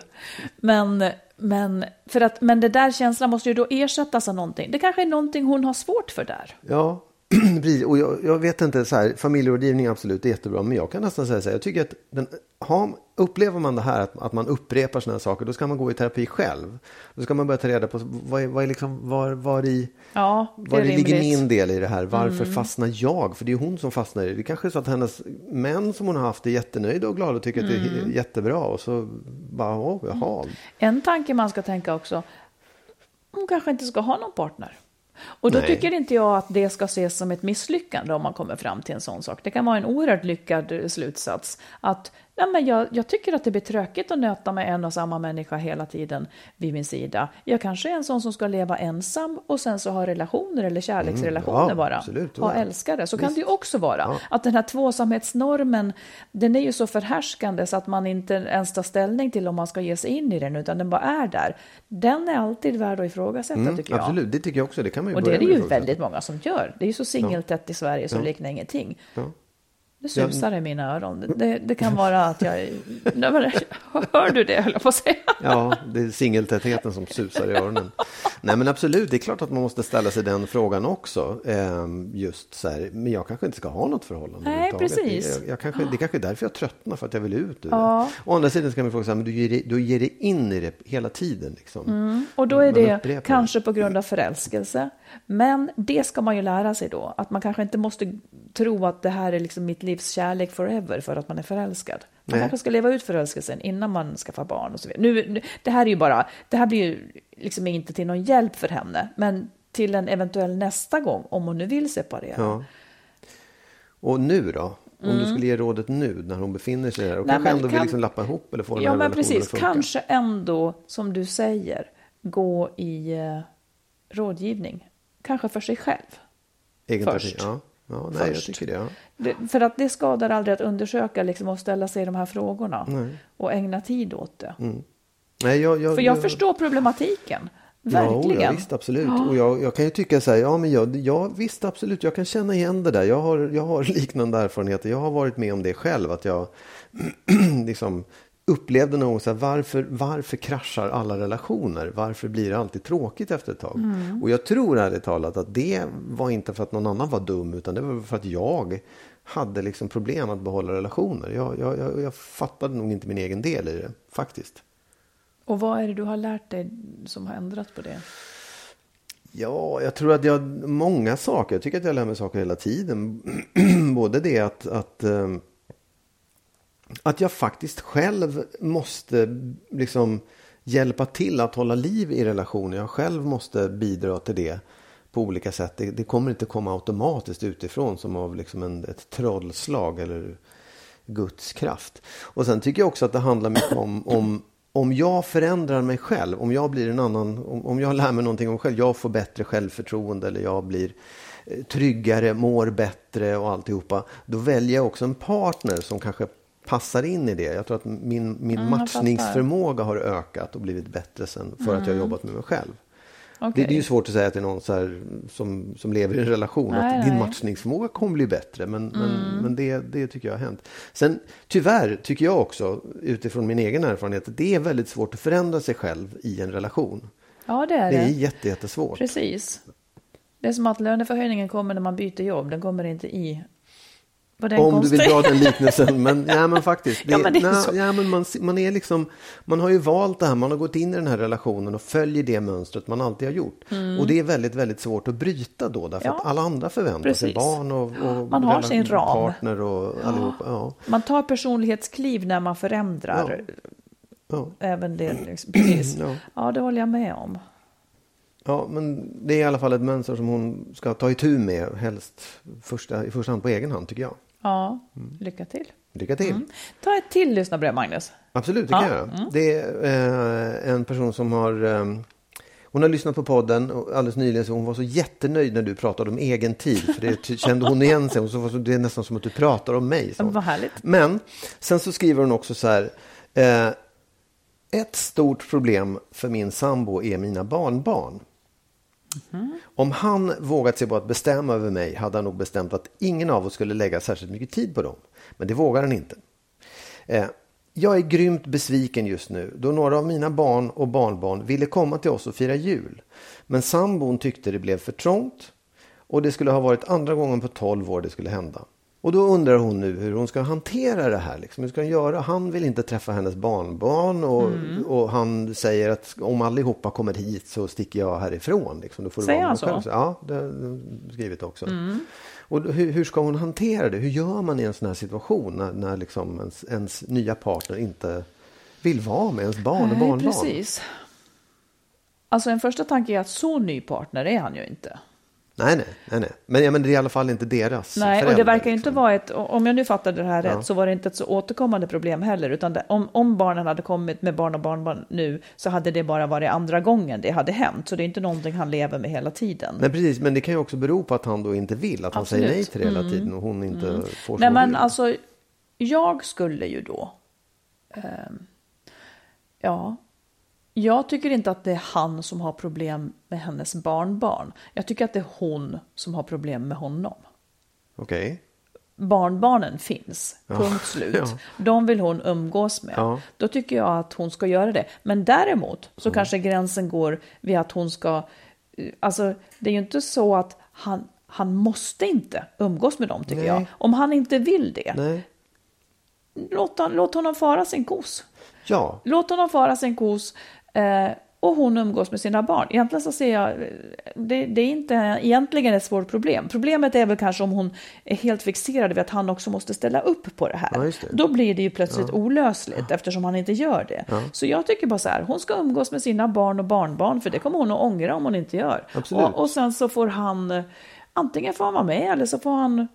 Men, men, för att, men det där känslan måste ju då ersättas av någonting. Det kanske är någonting hon har svårt för där.
Ja. (clears throat) Och jag, jag vet inte, så här, familjerådgivning är absolut jättebra, men jag kan nästan säga så här, jag tycker att den, har, upplever man det här att, att man upprepar sådana här saker, då ska man gå i terapi själv. Då ska man börja ta reda på vad, är, vad är liksom, var, var i,
Ja,
var
är
det ligger.
Mm.
min del i det här? Varför fastnar jag? För det är hon som fastnar i det. Det kanske är så att hennes män som hon har haft är jättenöjda och glada och tycker att det
Mm.
är jättebra. Och så bara, åh, jaha.
En tanke man ska tänka också, hon kanske inte ska ha någon partner. Och då
Nej.
tycker inte jag att det ska ses som ett misslyckande om man kommer fram till en sån sak. Det kan vara en oerhört lyckad eh, slutsats. Att nej men jag, jag tycker att det blir tråkigt att nöta med en och samma människa hela tiden vid min sida. Jag kanske är en sån som ska leva ensam och sen så ha relationer eller kärleksrelationer
Mm, ja,
bara.
absolut,
ha
ja.
älskare. Så kan det ju också vara. Att den här tvåsamhetsnormen, den är ju så förhärskande så att man inte ens tar ställning till om man ska ge sig in i den, utan den bara är där. Den är alltid värd att ifrågasätta tycker jag.
Mm, Absolut, det tycker jag också. Det kan man ju
Och det är det ju väldigt många som gör. Det är ju så singeltätt i Sverige så det liknar ingenting. Det susar i mina öron. Det- Det, det kan vara att jag... (laughs) Hör du det, höll jag på att säga.
Ja, det är singeltätheten som susar i öronen. Nej, men absolut, det är klart att man måste ställa sig den frågan också. Ehm, Just så här, men jag kanske inte ska ha något förhållande.
Nej, precis.
Jag, jag kanske, det kanske är därför jag tröttnar, för att jag vill ut ur
Ja.
det. Å andra sidan ska man fråga här, men du ger, dig- du ger dig in i det hela tiden. Liksom.
Och då är
Man
det kanske på grund av förälskelse. Men det ska man ju lära sig då. Att man kanske inte måste tro att det här är liksom mitt livs kärlek forever för att man är förälskad. Man
Nej.
kanske ska leva ut förälskelsen innan man skaffar barn och så vidare. Nu, det här är ju bara, det här blir ju liksom inte till någon hjälp för henne. Men till en eventuell nästa gång, om hon nu vill separera.
Ja. Och nu då? Om du skulle ge rådet nu när hon befinner sig där och
Mm. Nej,
kanske ändå vill
kan-
liksom lappa ihop eller få den
Ja,
här
men precis. Kanske ändå, som du säger, gå i eh, rådgivning. Kanske för sig själv.
Egen terapi,
först.
Ja, ja nej,
Först.
jag tycker det. Ja.
Det, för att det skadar aldrig att undersöka liksom, och ställa sig de här frågorna. Och ägna tid åt det.
Nej, jag, jag,
För jag
jag,
förstår problematiken. Verkligen.
Ja, visst, absolut. Och jag, jag kan ju tycka så här, ja men jag, ja, visst absolut, jag kan känna igen det där. Jag har, jag har (laughs) liknande erfarenheter. Jag har varit med om det själv, att jag (clears throat) liksom upplevde någon så här, varför, varför kraschar alla relationer? Varför blir det alltid tråkigt efter ett tag?
Mm.
Och jag tror ärligt talat att det var inte för att någon annan var dum, utan det var för att jag hade liksom problem att behålla relationer. Jag, jag, jag, jag fattade nog inte min egen del i det, faktiskt.
Och vad är det du har lärt dig som har ändrat på det?
Ja, jag tror att jag många saker. Jag tycker att jag lär mig saker hela tiden. (clears throat) Både det att, att, eh, att jag faktiskt själv måste liksom hjälpa till att hålla liv i relationer. Jag själv måste bidra till det på olika sätt. Det, det kommer inte komma automatiskt utifrån som av liksom en, ett trollslag eller Guds kraft. Och sen tycker jag också att det handlar mycket om, om om jag förändrar mig själv, om jag blir en annan, om, om jag lär mig någonting om mig själv, jag får bättre självförtroende eller jag blir eh, tryggare, mår bättre och alltihopa. Då väljer jag också en partner som kanske passar in i det. Jag tror att min, min
Mm,
matchningsförmåga har ökat och blivit bättre sen för att jag har jobbat med mig själv. Det,
Okej.
det är ju svårt att säga till någon här, som, som lever i en relation
Nej,
att din
nej.
matchningsförmåga kommer bli bättre. Men, men, men det, det tycker jag har hänt. Sen tyvärr tycker jag också utifrån min egen erfarenhet att det är väldigt svårt att förändra sig själv i en relation.
Ja, det är
Det
det.
är jätte, jättesvårt.
Precis. Det är som att löneförhöjningen kommer när man byter jobb. Den kommer inte i... Var det en
Om du vill dra den liknesen. Men, (laughs) ja, men faktiskt.
Ja, men det är
nej,
så.
ja, men man, man, är liksom, man har ju valt det här. Man har gått in i den här relationen och följer det mönstret man alltid har gjort. Och det är väldigt, väldigt svårt att bryta då. Därför
Mm. Ja.
att alla andra förväntar sig
Precis.
barn och, och
Man har sin ram.
partner och allihopa. Ja.
Man tar personlighetskliv när man förändrar
Ja.
även det. (clears throat) Liksom. Precis.
Ja.
Ja, det håller jag med om.
ja, men det är i alla fall ett mönster som hon ska ta itu med. Helst första, i första hand på egen hand tycker jag.
Ja,
Mm.
lycka till.
Lycka till.
Ta ett till lyssnarbrev, Magnus.
Absolut, det
Ja,
kan jag göra. Det är eh, en person som har... Eh, hon har lyssnat på podden alldeles nyligen så hon var så jättenöjd när du pratade om egen tid. För det kände hon igen sig. Och så var så, det är nästan som att du pratar om mig. hon.
Vad härligt.
Men sen så skriver hon också så här. Eh, ett stort problem för min sambo är mina barnbarn. Om han vågat sig på att bestämma över mig hade han nog bestämt att ingen av oss skulle lägga särskilt mycket tid på dem. Men det vågar han inte. Eh, jag är grymt besviken just nu då några av mina barn och barnbarn ville komma till oss och fira jul. Men sambon tyckte det blev för trångt och det skulle ha varit andra gången på 12 år det skulle hända. Och då undrar hon nu hur hon ska hantera det här. Liksom. Hur ska hon göra? Han vill inte träffa hennes barnbarn och, och han säger att om allihopa kommer hit så sticker jag härifrån. Liksom. Då får
Säger han så?
Ja, det har skrivit också. Och då- hur, hur ska hon hantera det? Hur gör man i en sån här situation när, när liksom ens, ens nya partner inte vill vara med ens barn och
Nej,
barnbarn?
precis. Alltså en första tanke är att så ny partner är han ju inte.
Nej, nej, nej, nej. Men, ja, men det är i alla fall inte deras
Nej, och det verkar ju
liksom.
inte vara ett, om jag nu fattade det här rätt, så var det inte ett så återkommande problem heller, utan det, om, om barnen hade kommit med barn och barnbarn nu, så hade det bara varit andra gången det hade hänt, så det är inte någonting han lever med hela tiden.
Nej, precis. Men det kan ju också bero på att han då inte vill. Att han
Absolut. Mm.
säger nej till det hela tiden och hon inte får som
Nej, men
vill.
alltså, jag skulle ju då, ehm, ja, jag tycker inte att det är han som har problem med hennes barnbarn. Jag tycker att det är hon som har problem med honom.
Okej.
barnbarnen finns, punkt slut.
Ja.
De vill hon umgås med.
Ja.
Då tycker jag att hon ska göra det. Men däremot så kanske gränsen går vid att hon ska, eh, alltså det är ju inte så att han, han måste inte umgås med dem tycker
Nej.
jag. Om han inte vill det,
Nej.
låt, låt honom fara sin kos.
Ja.
Låt honom fara sin kos och hon umgås med sina barn. Egentligen så ser jag, eh, det, det är inte egentligen ett svårt problem. Problemet är väl kanske om hon är helt fixerad vid att han också måste ställa upp på det här.
Ja, det.
Då blir det ju plötsligt olösligt eftersom han inte gör det. Så jag tycker bara så här, hon ska umgås med sina barn och barnbarn för det kommer hon att ångra om hon inte gör. Och, och sen så får han, eh, antingen får han vara med eller så får han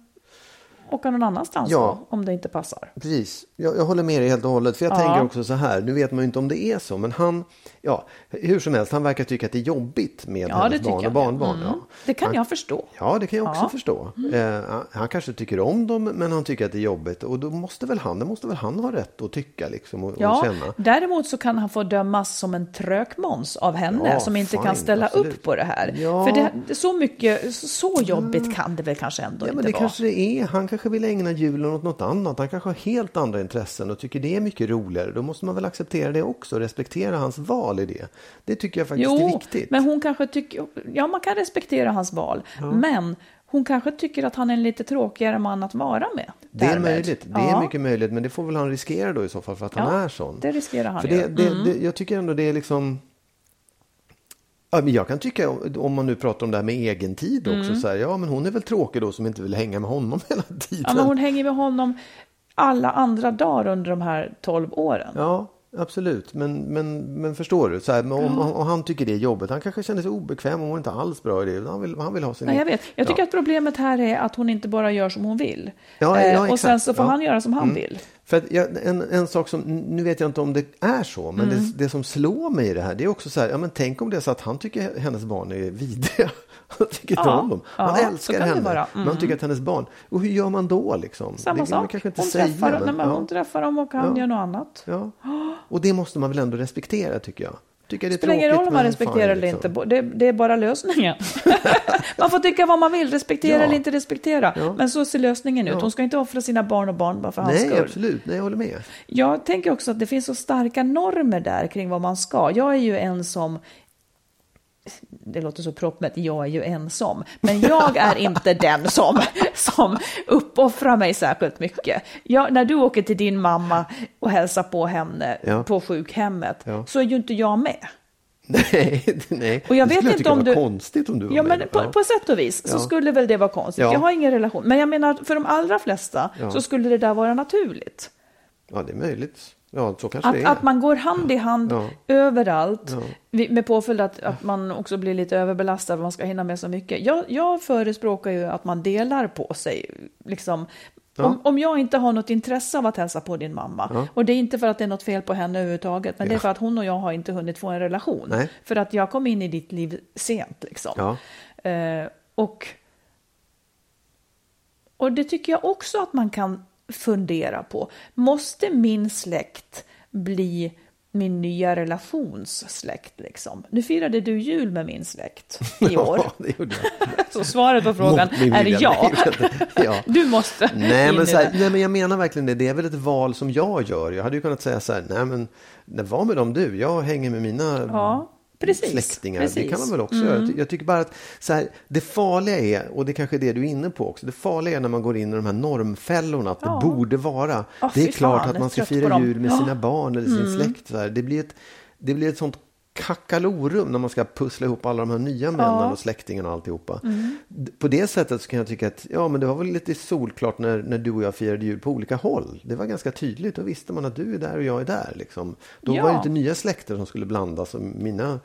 åka någon annans
Ja.
då, om det inte passar.
Precis. Jag, jag håller med dig helt och hållet. För jag
Ja.
tänker också så här, nu vet man ju inte om det är så, men han, ja, hur som helst, han verkar tycka att det är jobbigt med
Ja,
hennes barn och barnbarn.
Mm.
Ja.
Det kan
Han-
jag förstå.
Ja, det kan jag också
Ja. Mm.
förstå. Eh, han- kanske tycker om dem, men han tycker att det är jobbigt. Och då måste väl han, det måste väl han ha rätt att tycka liksom, och, och
Ja,
känna.
däremot så kan han få dömas som en trökmåns av henne som inte
fine,
kan ställa
absolut.
upp på det här. För det, så mycket, så- jobbigt kan det väl kanske ändå
Ja,
inte
men det
vara.
kanske det är. Han kanske vill ägna julen åt något annat. Han kanske har helt andra intressen och tycker det är mycket roligare. Då måste man väl acceptera det också och respektera hans val i det. Det tycker jag faktiskt är
Jo,
viktigt.
men hon kanske tycker, ja man kan respektera hans val, men hon kanske tycker att han är en lite tråkigare man att vara med.
Det är
därmed.
möjligt. Det är
Ja.
mycket möjligt. Men det får väl han riskera då i så fall för att han
Ja,
är sån.
det riskerar han
För det, det,
Mm.
det, jag tycker ändå det är liksom... Ja, men jag kan tycka, om man nu pratar om det här med egen tid också,
Mm.
så här, ja men hon är väl tråkig då som inte vill hänga med honom (laughs) hela tiden.
Ja, men hon hänger med honom alla andra dagar under de här 12 åren.
Ja, absolut. Men, men, men förstår du? Så här, men om, om han tycker det är jobbigt, han kanske känner sig obekväm och mår inte alls bra i det. Han vill, han vill ha sin...
Nej, jag vet. Jag tycker
ja.
att problemet här är att hon inte bara gör som hon vill.
Ja,
Eh,
ja,
och
exakt.
sen så får
Ja.
han göra som han
Mm.
vill.
För att jag, en, en sak som, nu vet jag inte om det är så, men
Mm.
det, det som slår mig i det här, det är också så här, ja men tänk om det är så att han tycker hennes barn är vidriga. (laughs) Han tycker inte
Ja,
om dem. Han
ja,
älskar henne,
vara.
men
Mm.
han tycker att hennes barn, och hur gör man då liksom?
Samma
det
sak.
kanske inte
Hon,
säga.
träffar, nej, men
ja.
hon träffar dem och han
Ja.
gör något annat.
Ja. Och det måste man väl ändå respektera tycker jag. Tycker det är
spelar ingen roll om man respekterar
fine,
eller
liksom.
inte. Bo- Det, det är bara lösningen. (laughs) man får tycka vad man vill, respektera
Ja.
eller inte respektera.
Ja.
Men så ser lösningen ut.
Ja.
Hon ska inte offra sina barn och barn bara för hans
Nej,
skull.
absolut. Nej, jag håller med.
Jag tänker också att det finns så starka normer där kring vad man ska. Jag är ju en som det låter så proppmätt, jag är ju ensam. Men jag är inte den som, som uppoffrar mig särskilt mycket. Jag, när du åker till din mamma och hälsar på henne
Ja.
på sjukhemmet
Ja.
så är ju inte jag med.
Nej, nej.
Och jag
det
vet
skulle
inte
tycka
om
var
du-
konstigt om du var
Ja,
med.
men på, på sätt och vis så
Ja.
skulle väl det vara konstigt.
Ja.
Jag har ingen relation. Men jag menar, för de allra flesta
Ja.
så skulle det där vara naturligt.
ja, det är möjligt. Ja, så kanske det
Att,
är.
att man går hand i hand
Ja.
överallt
Ja.
med påföljd att, att man också blir lite överbelastad man ska hinna med så mycket. Jag, jag förespråkar ju att man delar på sig. Liksom, om, om jag inte har något intresse av att hälsa på din mamma,
Ja.
och det är inte för att det är något fel på henne överhuvudtaget, men det är
Ja.
för att hon och jag har inte hunnit få en relation.
Nej.
För att jag kom in i ditt liv sent. Liksom.
Ja.
Eh, och, och det tycker jag också att man kan fundera på. Måste min släkt bli min nya relationssläkt? Liksom? Nu firade du jul med min släkt i (laughs) år.
Ja, det gjorde jag. (laughs)
Så svaret på frågan är ja.
ja. (laughs)
Du måste
Nej
in
men, så här, nej men jag menar verkligen det. Det är väl ett val som jag gör. Jag hade ju kunnat säga så här, nej men var med dem du. Jag hänger med mina
Ja, precis,
släktingar. Det
precis. Mm.
kan man väl också göra. Jag tycker bara att så här, det farliga är, och det kanske är det du är inne på också, det farliga är när man går in i de här normfällorna, att
Ja.
det borde vara.
Ja,
det är klart
fan,
att man ska fira jul med sina barn eller sin släkt. Så här. Det, blir ett, det blir ett sånt kackalorum när man ska pussla ihop alla de här nya männen
Ja.
och släktingarna och alltihopa. D- På det sättet så kan jag tycka att ja, men det var väl lite solklart när, när du och jag firade jul på olika håll. Det var ganska tydligt. Då visste man att du är där och jag är där. Liksom. Då
Ja.
var det inte nya släkter som skulle blandas. Mina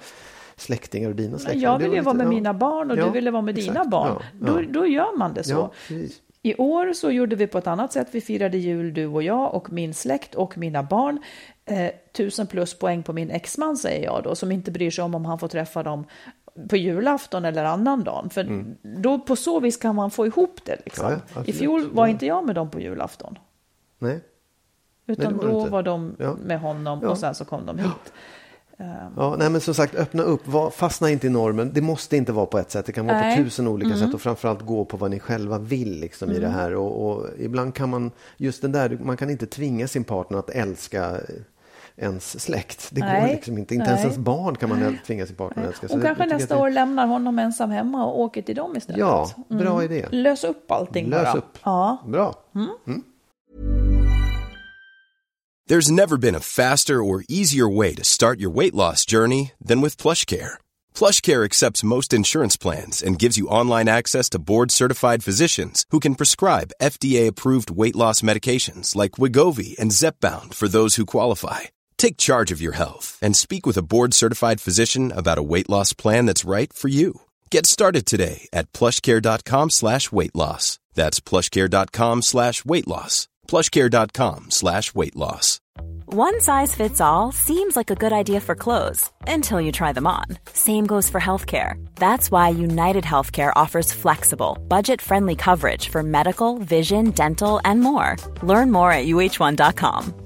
släktingar och dina släktingar.
Jag ville ju vara
lite-
med
ja.
mina barn och du ville vara med dina
exakt.
barn.
Ja,
Då, då gör man det så. I år så gjorde vi på ett annat sätt. Vi firade jul du och jag och min släkt och mina barn. Eh, tusen plus poäng på min exman säger jag då, som inte bryr sig om om han får träffa dem på julafton eller annan dag. För då på så vis kan man få ihop det. Liksom.
Mm. Ja, ja,
I fjol var inte jag med dem på julafton.
Nej.
Utan
var du
då
inte.
var de
Ja.
med honom och sen så kom de hit.
Ja, nej, men som sagt, öppna upp, var, fastna inte i normen. Det måste inte vara på ett sätt, det kan vara
Nej.
på tusen olika
Mm.
sätt och framförallt gå på vad ni själva vill liksom, i det här. Och, och ibland kan man, just den där, man kan inte tvinga sin partner att älska ens släkt. Det går
Nej.
liksom inte. Inte ens
Nej.
ens barn kan man tvinga sin partner att älska.
Och
det-
kanske
jag
nästa
det-
år lämnar honom ensam hemma och åker till dem istället.
Ja, bra idé.
Lös upp allting
Lös
bara.
upp.
Ja.
Bra.
There's never been a faster or easier way to start your weight loss journey than with PlushCare. PlushCare accepts most insurance plans and gives you online access to board-certified physicians who can prescribe FDA-approved weight loss medications like Wigovi and Zepbound for those who qualify. Take charge of your health and speak with a board-certified physician about a weight loss plan that's right for you. Get started today at plushcare.com slash weight loss. That's plushcare.com slash weight loss. plushcare.com slash weight loss.
One size fits all seems like a good idea for clothes until you try them on. Same goes for healthcare. That's why United Healthcare offers flexible, budget friendly coverage for medical, vision, dental, and more. Learn more at uh1.com.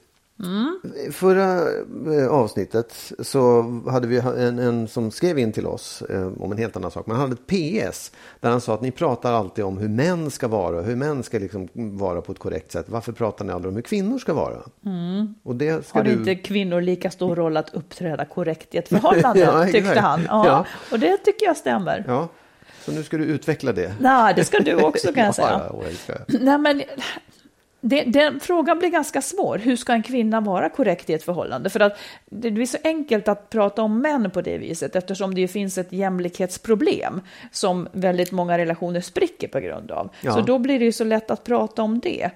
förra eh, avsnittet så hade vi en, en som skrev in till oss eh, om en helt annan sak. Man hade ett PS där han sa att ni pratar alltid om hur män ska vara, hur män ska liksom vara på ett korrekt sätt. Varför pratar ni aldrig om hur kvinnor ska vara? Och det ska
Har
du...
inte kvinnor lika stor roll att uppträda korrekt i ett förhållande, (laughs)
Ja,
tyckte han. Ja,
Ja.
Och det tycker jag stämmer.
Ja, så nu ska du utveckla det.
Nej, det ska du också kan jag (laughs) säga.
Ja, jag.
Nej, men det, den frågan blir ganska svår. Hur ska en kvinna vara korrekt i ett förhållande? För att det blir så enkelt att prata om män på det viset eftersom det finns ett jämlikhetsproblem som väldigt många relationer spricker på grund av.
Ja.
Så då blir det ju så lätt att prata om det.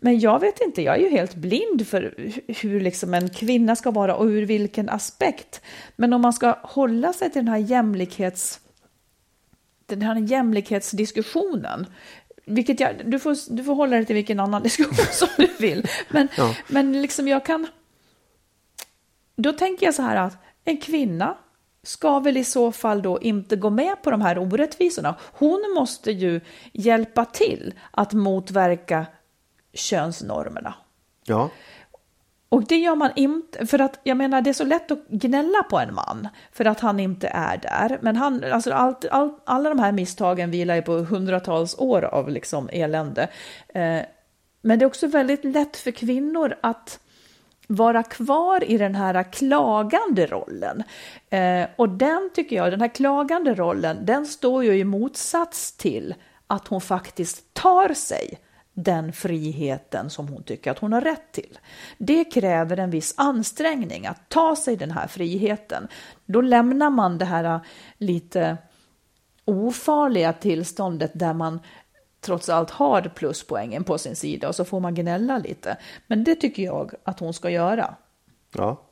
Men jag vet inte, jag är ju helt blind för hu- hur liksom en kvinna ska vara och ur vilken aspekt. Men om man ska hålla sig till den här jämlikhets den här jämlikhetsdiskussionen. Vilket jag, du, får, du får hålla dig till vilken annan (laughs) diskussion som du vill. Men,
Ja.
men liksom jag kan... Då tänker jag så här att en kvinna ska väl i så fall då inte gå med på de här orättvisorna. Hon måste ju hjälpa till att motverka könsnormerna.
Ja,
och det gör man inte, för att jag menar det är så lätt att gnälla på en man för att han inte är där. Men han, alltså allt, all, alla de här misstagen vilar ju på hundratals år av liksom elände. Eh, men det är också väldigt lätt för kvinnor att vara kvar i den här klagande rollen. Eh, och den tycker jag, den här klagande rollen, den står ju i motsats till att hon faktiskt tar sig den friheten som hon tycker att hon har rätt till. Det kräver en viss ansträngning att ta sig den här friheten. Då lämnar man det här äh, lite ofarliga tillståndet där man trots allt har pluspoängen på sin sida och så får man gnälla lite. Men det tycker jag att hon ska göra.
ja,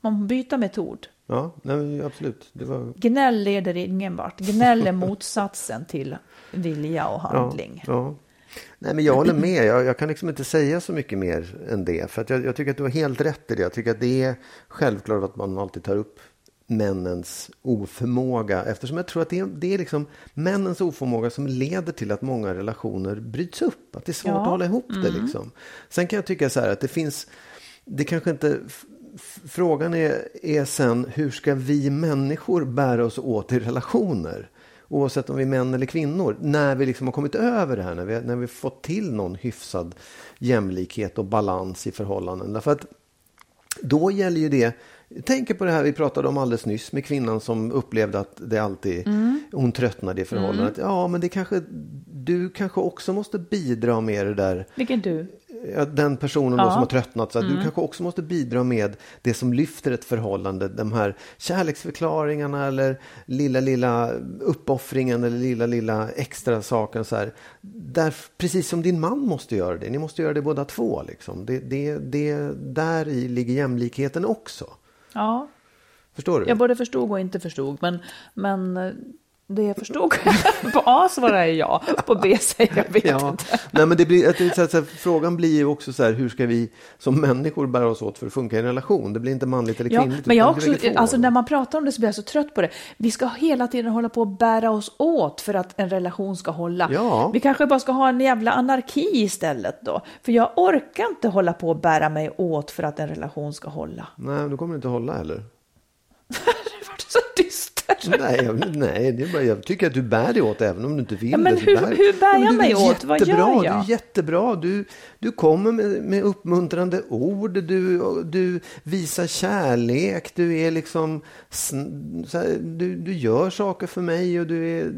Man byter metod.
ja nej, absolut. Det var...
Gnäll leder ingen vart. Gnäll är motsatsen till vilja och handling.
Ja, ja. Nej, men jag håller med. Jag, jag kan liksom inte säga så mycket mer än det. För jag, jag tycker att du har helt rätt i det. Jag tycker att det är självklart att man alltid tar upp männens oförmåga. Eftersom jag tror att det är, det är liksom männens oförmåga som leder till att många relationer bryts upp. Att det är svårt
Ja.
att hålla ihop det. Liksom. Sen kan jag tycka så här att det finns, det kanske inte, frågan är, är sen hur ska vi människor bära oss åt i relationer? Oavsett om vi är män eller kvinnor. När vi liksom har kommit över det här, när vi, när vi fått till någon hyfsad jämlikhet och balans i förhållanden. Därför att då gäller ju det tänker på det här vi pratade om alldeles nyss med kvinnan som upplevde att det alltid, hon tröttnade i förhållandet. Ja, men det kanske, du kanske också måste bidra med det där
Vilken du?
Den personen då
Ja.
som har tröttnat. Så att Du kanske också måste bidra med det som lyfter ett förhållande. De här kärleksförklaringarna eller lilla, lilla uppoffringen eller lilla, lilla extra saken. Så här. Där, precis som din man måste göra det. Ni måste göra det båda två. Liksom. Det, det, det, där i ligger jämlikheten också.
Ja,
Förstår du?
jag både förstod och inte förstod. Men, men det jag förstod, (laughs) på A svarar jag ja, på B säger jag vet
Ja,
inte.
nej, men det blir, att det, så att, så här, frågan blir ju också så här, hur ska vi som människor bära oss åt för att funka i en relation? Det blir inte manligt eller
Ja,
kvinnligt.
men jag också, alltså när man pratar om det så blir jag så trött på det. Vi ska hela tiden hålla på att bära oss åt för att en relation ska hålla.
Ja.
Vi kanske bara ska ha en jävla anarki istället då. För jag orkar inte hålla på att bära mig åt för att en relation ska hålla.
Nej, då kommer det inte hålla heller. (laughs)
Det vart så dyster. (laughs)
Nej, jag, nej det är bara, jag tycker att du bär dig åt även om du inte vill
Ja, men
det.
hur-
bär,
hur bär
Ja,
jag
du är
mig åt? Vad gör
Du
jag?
är jättebra. Du, du kommer med, med uppmuntrande ord. Du, du visar kärlek. Du är liksom... här, du, du gör saker för mig och du är...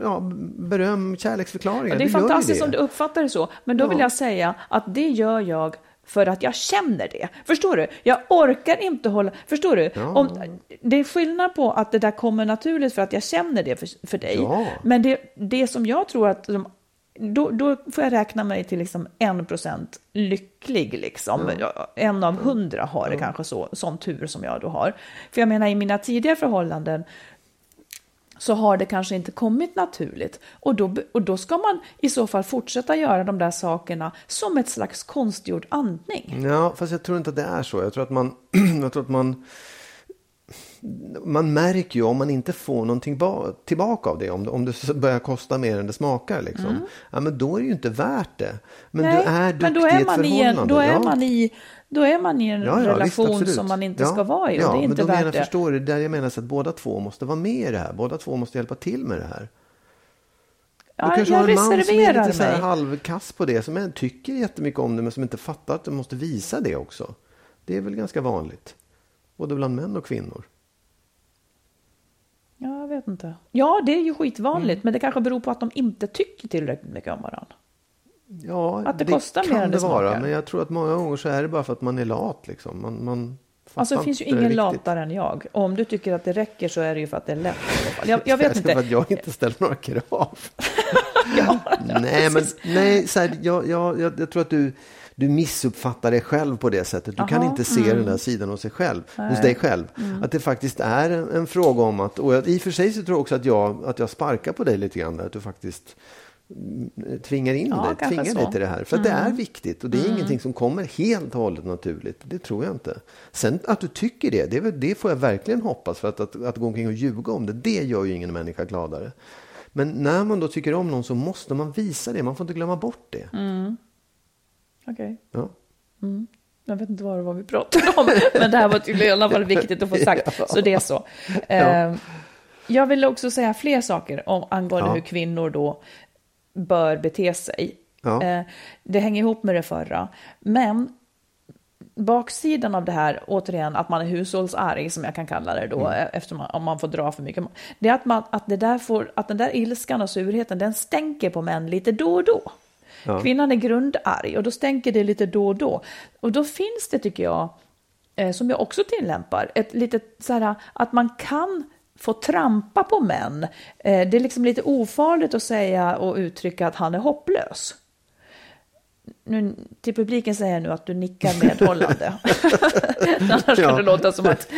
Ja, beröm, kärleksförklaringar.
Och det är
du
fantastiskt
det.
om du uppfattar det så. Men då vill jag säga att det gör jag för att jag känner det. Förstår du? Jag orkar inte hålla... Förstår du? Om, det är skillnad på att det där kommer naturligt för att jag känner det för, för dig.
Ja.
Men det, det som jag tror att... De, då, då får jag räkna mig till liksom en procent lycklig. Liksom. En av hundra har det kanske så, sån tur som jag då har. För jag menar i mina tidigare förhållanden så har det kanske inte kommit naturligt. Och då, och då ska man i så fall fortsätta göra de där sakerna som ett slags konstgjord andning.
Ja, fast jag tror inte att det är så. Jag tror att man... (clears throat) jag tror att man man märker ju om man inte får någonting ba- tillbaka av det. Om det, om det börjar kosta mer än det smakar. Liksom. Ja, men då är det ju inte värt det. Men
Mm. Nej,
du är duktig
men då
i
är
ett
man i en,
förhållande.
då är
ja.
man i, då är man i en
Ja, ja, visst,
relation
absolut.
som man inte
ja,
ska vara i. Och
ja,
det är inte
men då
värt
menar,
det.
Förstår du? Där jag menar så att båda två måste vara med i det här. Båda två måste hjälpa till med det här.
Ja,
kanske
jag
har en man som är lite så här halvkass på det, som tycker jättemycket om det, men som inte fattar att du måste visa det också. Det är väl ganska vanligt, både bland män och kvinnor.
Ja, jag vet inte. Ja, det är ju skitvanligt,
Mm.
men det kanske beror på att de inte tycker tillräckligt mycket om varandra.
Ja,
Att det kostar mer
kan
än det
det vara,
smakar.
men jag tror att många gånger så är det bara för att man är lat. Liksom. Man, man
Alltså det finns ju ingen
riktigt.
latare än jag. Och om du tycker att det räcker så är det ju för att det är lätt. (laughs) Jag, jag vet
För
inte.
att jag inte ställer några krav. (laughs)
Ja, (laughs)
nej, men nej, så här, jag, jag, jag, jag tror att du, du missuppfattar dig själv på det sättet. Du kan
Jaha,
inte se
mm.
den där sidan hos, sig själv, hos dig själv. Att det faktiskt är en, en fråga om att, och jag, i och för sig så tror jag också att jag, att jag sparkar på dig lite grann där, att du faktiskt mm, tvingar in
Ja,
dig, tvingar
så. Mm.
dig till det här. För att det är viktigt och det är ingenting som kommer helt och hållet naturligt. Det tror jag inte. Sen att du tycker det, det, det får jag verkligen hoppas. För att, att, att gå omkring och ljuga om det, det gör ju ingen människa gladare. Men när man då tycker om någon så måste man visa det. Man får inte glömma bort det.
Okej.
Ja.
Jag vet inte vad det var vi pratade om, (laughs) men det här var tydligen i alla fall viktigt att få sagt. (laughs) Så det är så. Eh, Jag vill också säga fler saker om, angående
Ja.
hur kvinnor då bör bete sig.
Ja.
Eh, Det hänger ihop med det förra. Men baksidan av det här, återigen, att man är hushållsarg, som jag kan kalla det då,
Mm.
eftersom man, om man får dra för mycket. Det är att, man, att, det där får, att den där ilskan och surheten, den stänker på män lite då och då. Kvinnan är grundarg och då stänker det lite då och då. Och då finns det, tycker jag, eh, som jag också tillämpar, ett litet så här, att man kan få trampa på män. Eh, det är liksom lite ofarligt att säga och uttrycka att han är hopplös. Nu, till publiken säger jag nu att du nickar medhållande. (laughs) Annars kan
Ja.
det låta som att...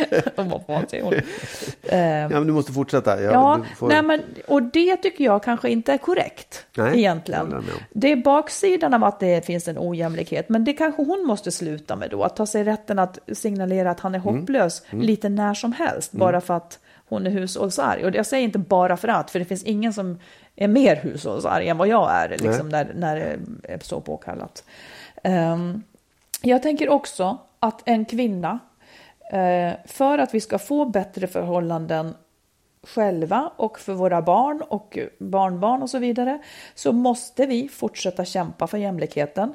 Eh,
ja, men du måste fortsätta. Ja,
Ja,
du får...
nej, men, och det tycker jag kanske inte är korrekt
Nej,
egentligen.
jag.
Det är baksidan av att det finns en ojämlikhet, men det kanske hon måste sluta med då, att ta sig rätten att signalera att han är
Mm.
hopplös lite när som helst, bara för att hon är hushållsarg. Och jag säger inte bara för att, för det finns ingen som är mer hushållsarg än vad jag är, liksom, när, när det är så påkallat. Ehm, jag tänker också att en kvinna, eh, för att vi ska få bättre förhållanden själva och för våra barn och barnbarn och så vidare så måste vi fortsätta kämpa för jämlikheten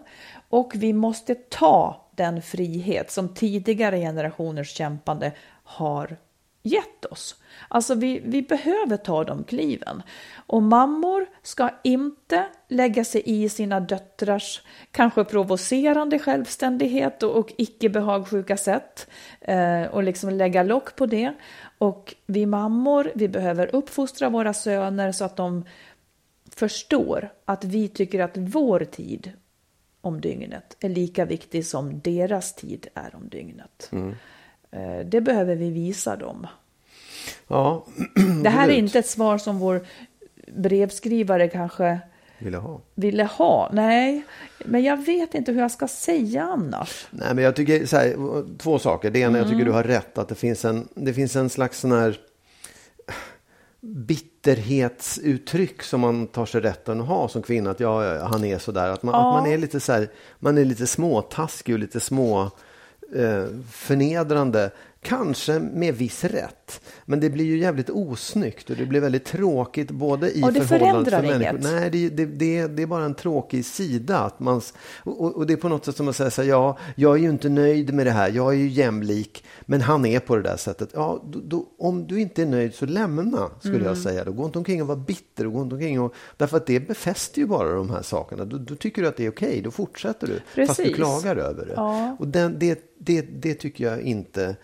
och vi måste ta den frihet som tidigare generationers kämpande har gett oss. Alltså vi, vi behöver ta de kliven. Och mammor ska inte lägga sig i sina döttrars kanske provocerande självständighet och, och icke behagsjuka sätt eh, och liksom lägga lock på det. Och vi mammor, vi behöver uppfostra våra söner så att de förstår att vi tycker att vår tid om dygnet är lika viktig som deras tid är om dygnet. Mm. Det behöver vi visa dem.
Ja, (clears throat)
Det här är inte ett svar som vår brevskrivare kanske
Vill jag ha.
ville ha. Nej, men jag vet inte hur jag ska säga annars.
Nej, men jag tycker så här, två saker. Det ena, jag tycker du har rätt att det finns en, det finns en slags sån här bitterhetsuttryck som man tar sig rätten att ha som kvinna. Att ja, ja, han är sådär. Att man, att man är lite så här, man är lite småtaskig och lite små eh, förnedrande. Kanske med viss rätt rätt. Men det blir ju jävligt osnyggt och det blir väldigt tråkigt både i
Och det
förhållandet för människor.
inget.
Nej, det, det, det, det är bara en tråkig sida. Att man, och, och det är på något sätt som att säga så här, ja, jag är ju inte nöjd med det här, jag är ju jämlik, men han är på det där sättet. Ja, då, då, om du inte är nöjd så lämna, skulle
Mm.
jag säga. Då gå inte omkring och vara bitter och gå inte omkring och, därför att det befäster ju bara de här sakerna. Då, då tycker du att det är okej, då fortsätter du, fast du
Precis.
klagar över det.
Ja.
Och den, det, det, det tycker jag inte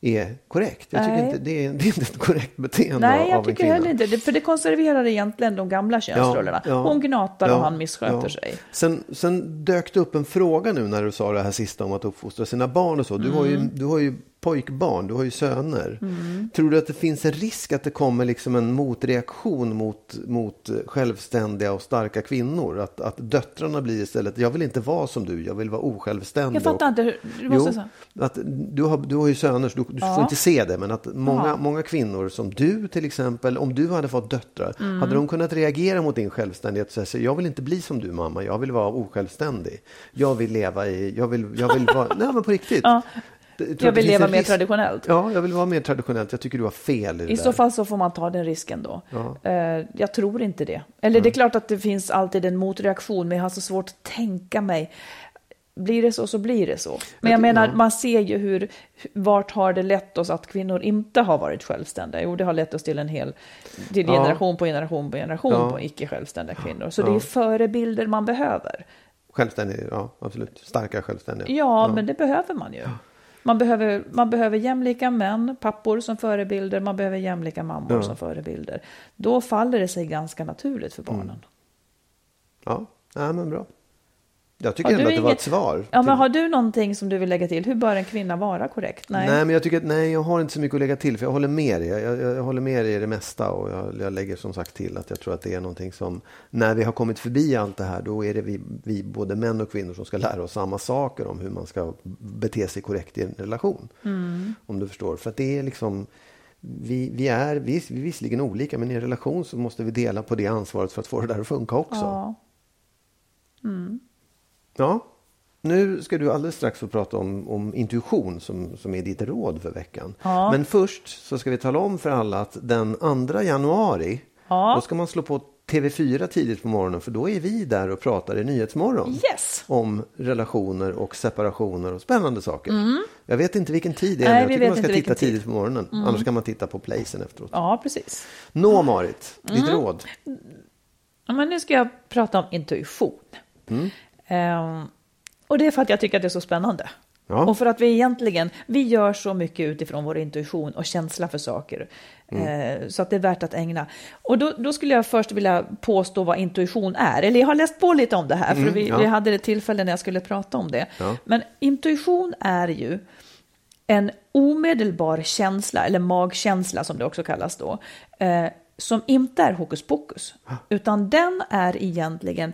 är korrekt. Jag tycker
Nej.
inte, det, är, det är inte ett korrekt beteende
Nej,
av
jag
en
tycker
kvinna.
heller inte det. För det konserverar egentligen de gamla könsrollerna.
Ja, ja.
Hon gnatar och
Ja,
han missköter sig.
Sen, sen dök det upp en fråga nu när du sa det här sista om att uppfostra sina barn och så. Du, har, ju,
Mm.
du har ju pojkbarn, du har ju söner. Tror du att det finns en risk att det kommer liksom en motreaktion mot, mot självständiga och starka kvinnor? Att, att döttrarna blir istället, jag vill inte vara som du, jag vill vara osjälvständig.
Jag fattar inte. Du måste
Jo,
säga.
att du, har, du har ju söner, så du, du får
Ja.
inte se det, men att många,
Ja.
många kvinnor som du till exempel, om du hade fått döttrar,
Mm.
hade de kunnat reagera mot din självständighet och säga, jag vill inte bli som du mamma, jag vill vara osjälvständig. Jag vill leva i, jag vill, jag vill vara, (laughs) nej men på riktigt.
Ja. Jag vill leva mer traditionellt.
Ja, jag vill vara mer traditionellt. Jag tycker du har fel i det
I så fall så får man ta den risken då.
Ja.
Eh, Jag tror inte det. Eller det är klart att det finns alltid en motreaktion, men jag har så svårt att tänka mig. Blir det så så blir det så. Men jag menar,
ja.
man ser ju hur, vart har det lett oss att kvinnor inte har varit självständiga? Jo, det har lett oss till en hel, till
Ja.
generation på generation på generation
Ja.
på icke självständiga kvinnor. Så
Ja.
det är förebilder man behöver.
Självständig, ja absolut. Starka självständiga.
Ja, men det behöver man ju. Man behöver, man behöver jämlika män, pappor som förebilder, man behöver jämlika mammor
Ja.
som förebilder. Då faller det sig ganska naturligt för
Mm.
barnen.
Ja, ja men bra. Jag tycker ändå att det var
inget-
ett svar.
Ja, men har du någonting som du vill lägga till? Hur bör en kvinna vara korrekt? Nej.
Nej. men jag tycker att nej, jag har inte så mycket att lägga till för jag håller med dig. Jag, jag, jag håller med dig i det mesta och jag, jag lägger som sagt till att jag tror att det är någonting som när vi har kommit förbi allt det här då är det vi, vi både män och kvinnor som ska lära oss samma saker om hur man ska bete sig korrekt i en relation.
Mm.
Om du förstår. För att det är liksom vi, vi är vi, är- vi är visserligen olika men i en relation så måste vi dela på det ansvaret för att få det där att funka också.
Ja.
Ja, nu ska du alldeles strax få prata om, om intuition som, som är ditt råd för veckan.
Ja.
Men först så ska vi tala om för alla att den 2 januari
Ja.
då ska man slå på TV4 tidigt på morgonen för då är vi där och pratar i Nyhetsmorgon.
Yes!
Om relationer och separationer och spännande saker. Jag vet inte vilken tid det är
Nej,
Jag tycker man ska titta tidigt på morgonen. Annars kan man titta på playsen efteråt.
Ja, precis.
Nå Marit, ditt
Mm.
råd.
Ja, men nu ska jag prata om intuition.
Mm.
Ehm, och det är för att jag tycker att det är så spännande.
Ja.
Och för att vi egentligen, vi gör så mycket utifrån vår intuition och känsla för saker.
Mm.
Eh, så att det är värt att ägna. Och då, då skulle jag först vilja påstå vad intuition är. Eller jag har läst på lite om det här, för vi,
Mm, ja.
vi hade det tillfälle när jag skulle prata om det.
Ja.
Men intuition är ju en omedelbar känsla, eller magkänsla som det också kallas då, eh, som inte är hokus pokus, utan den är egentligen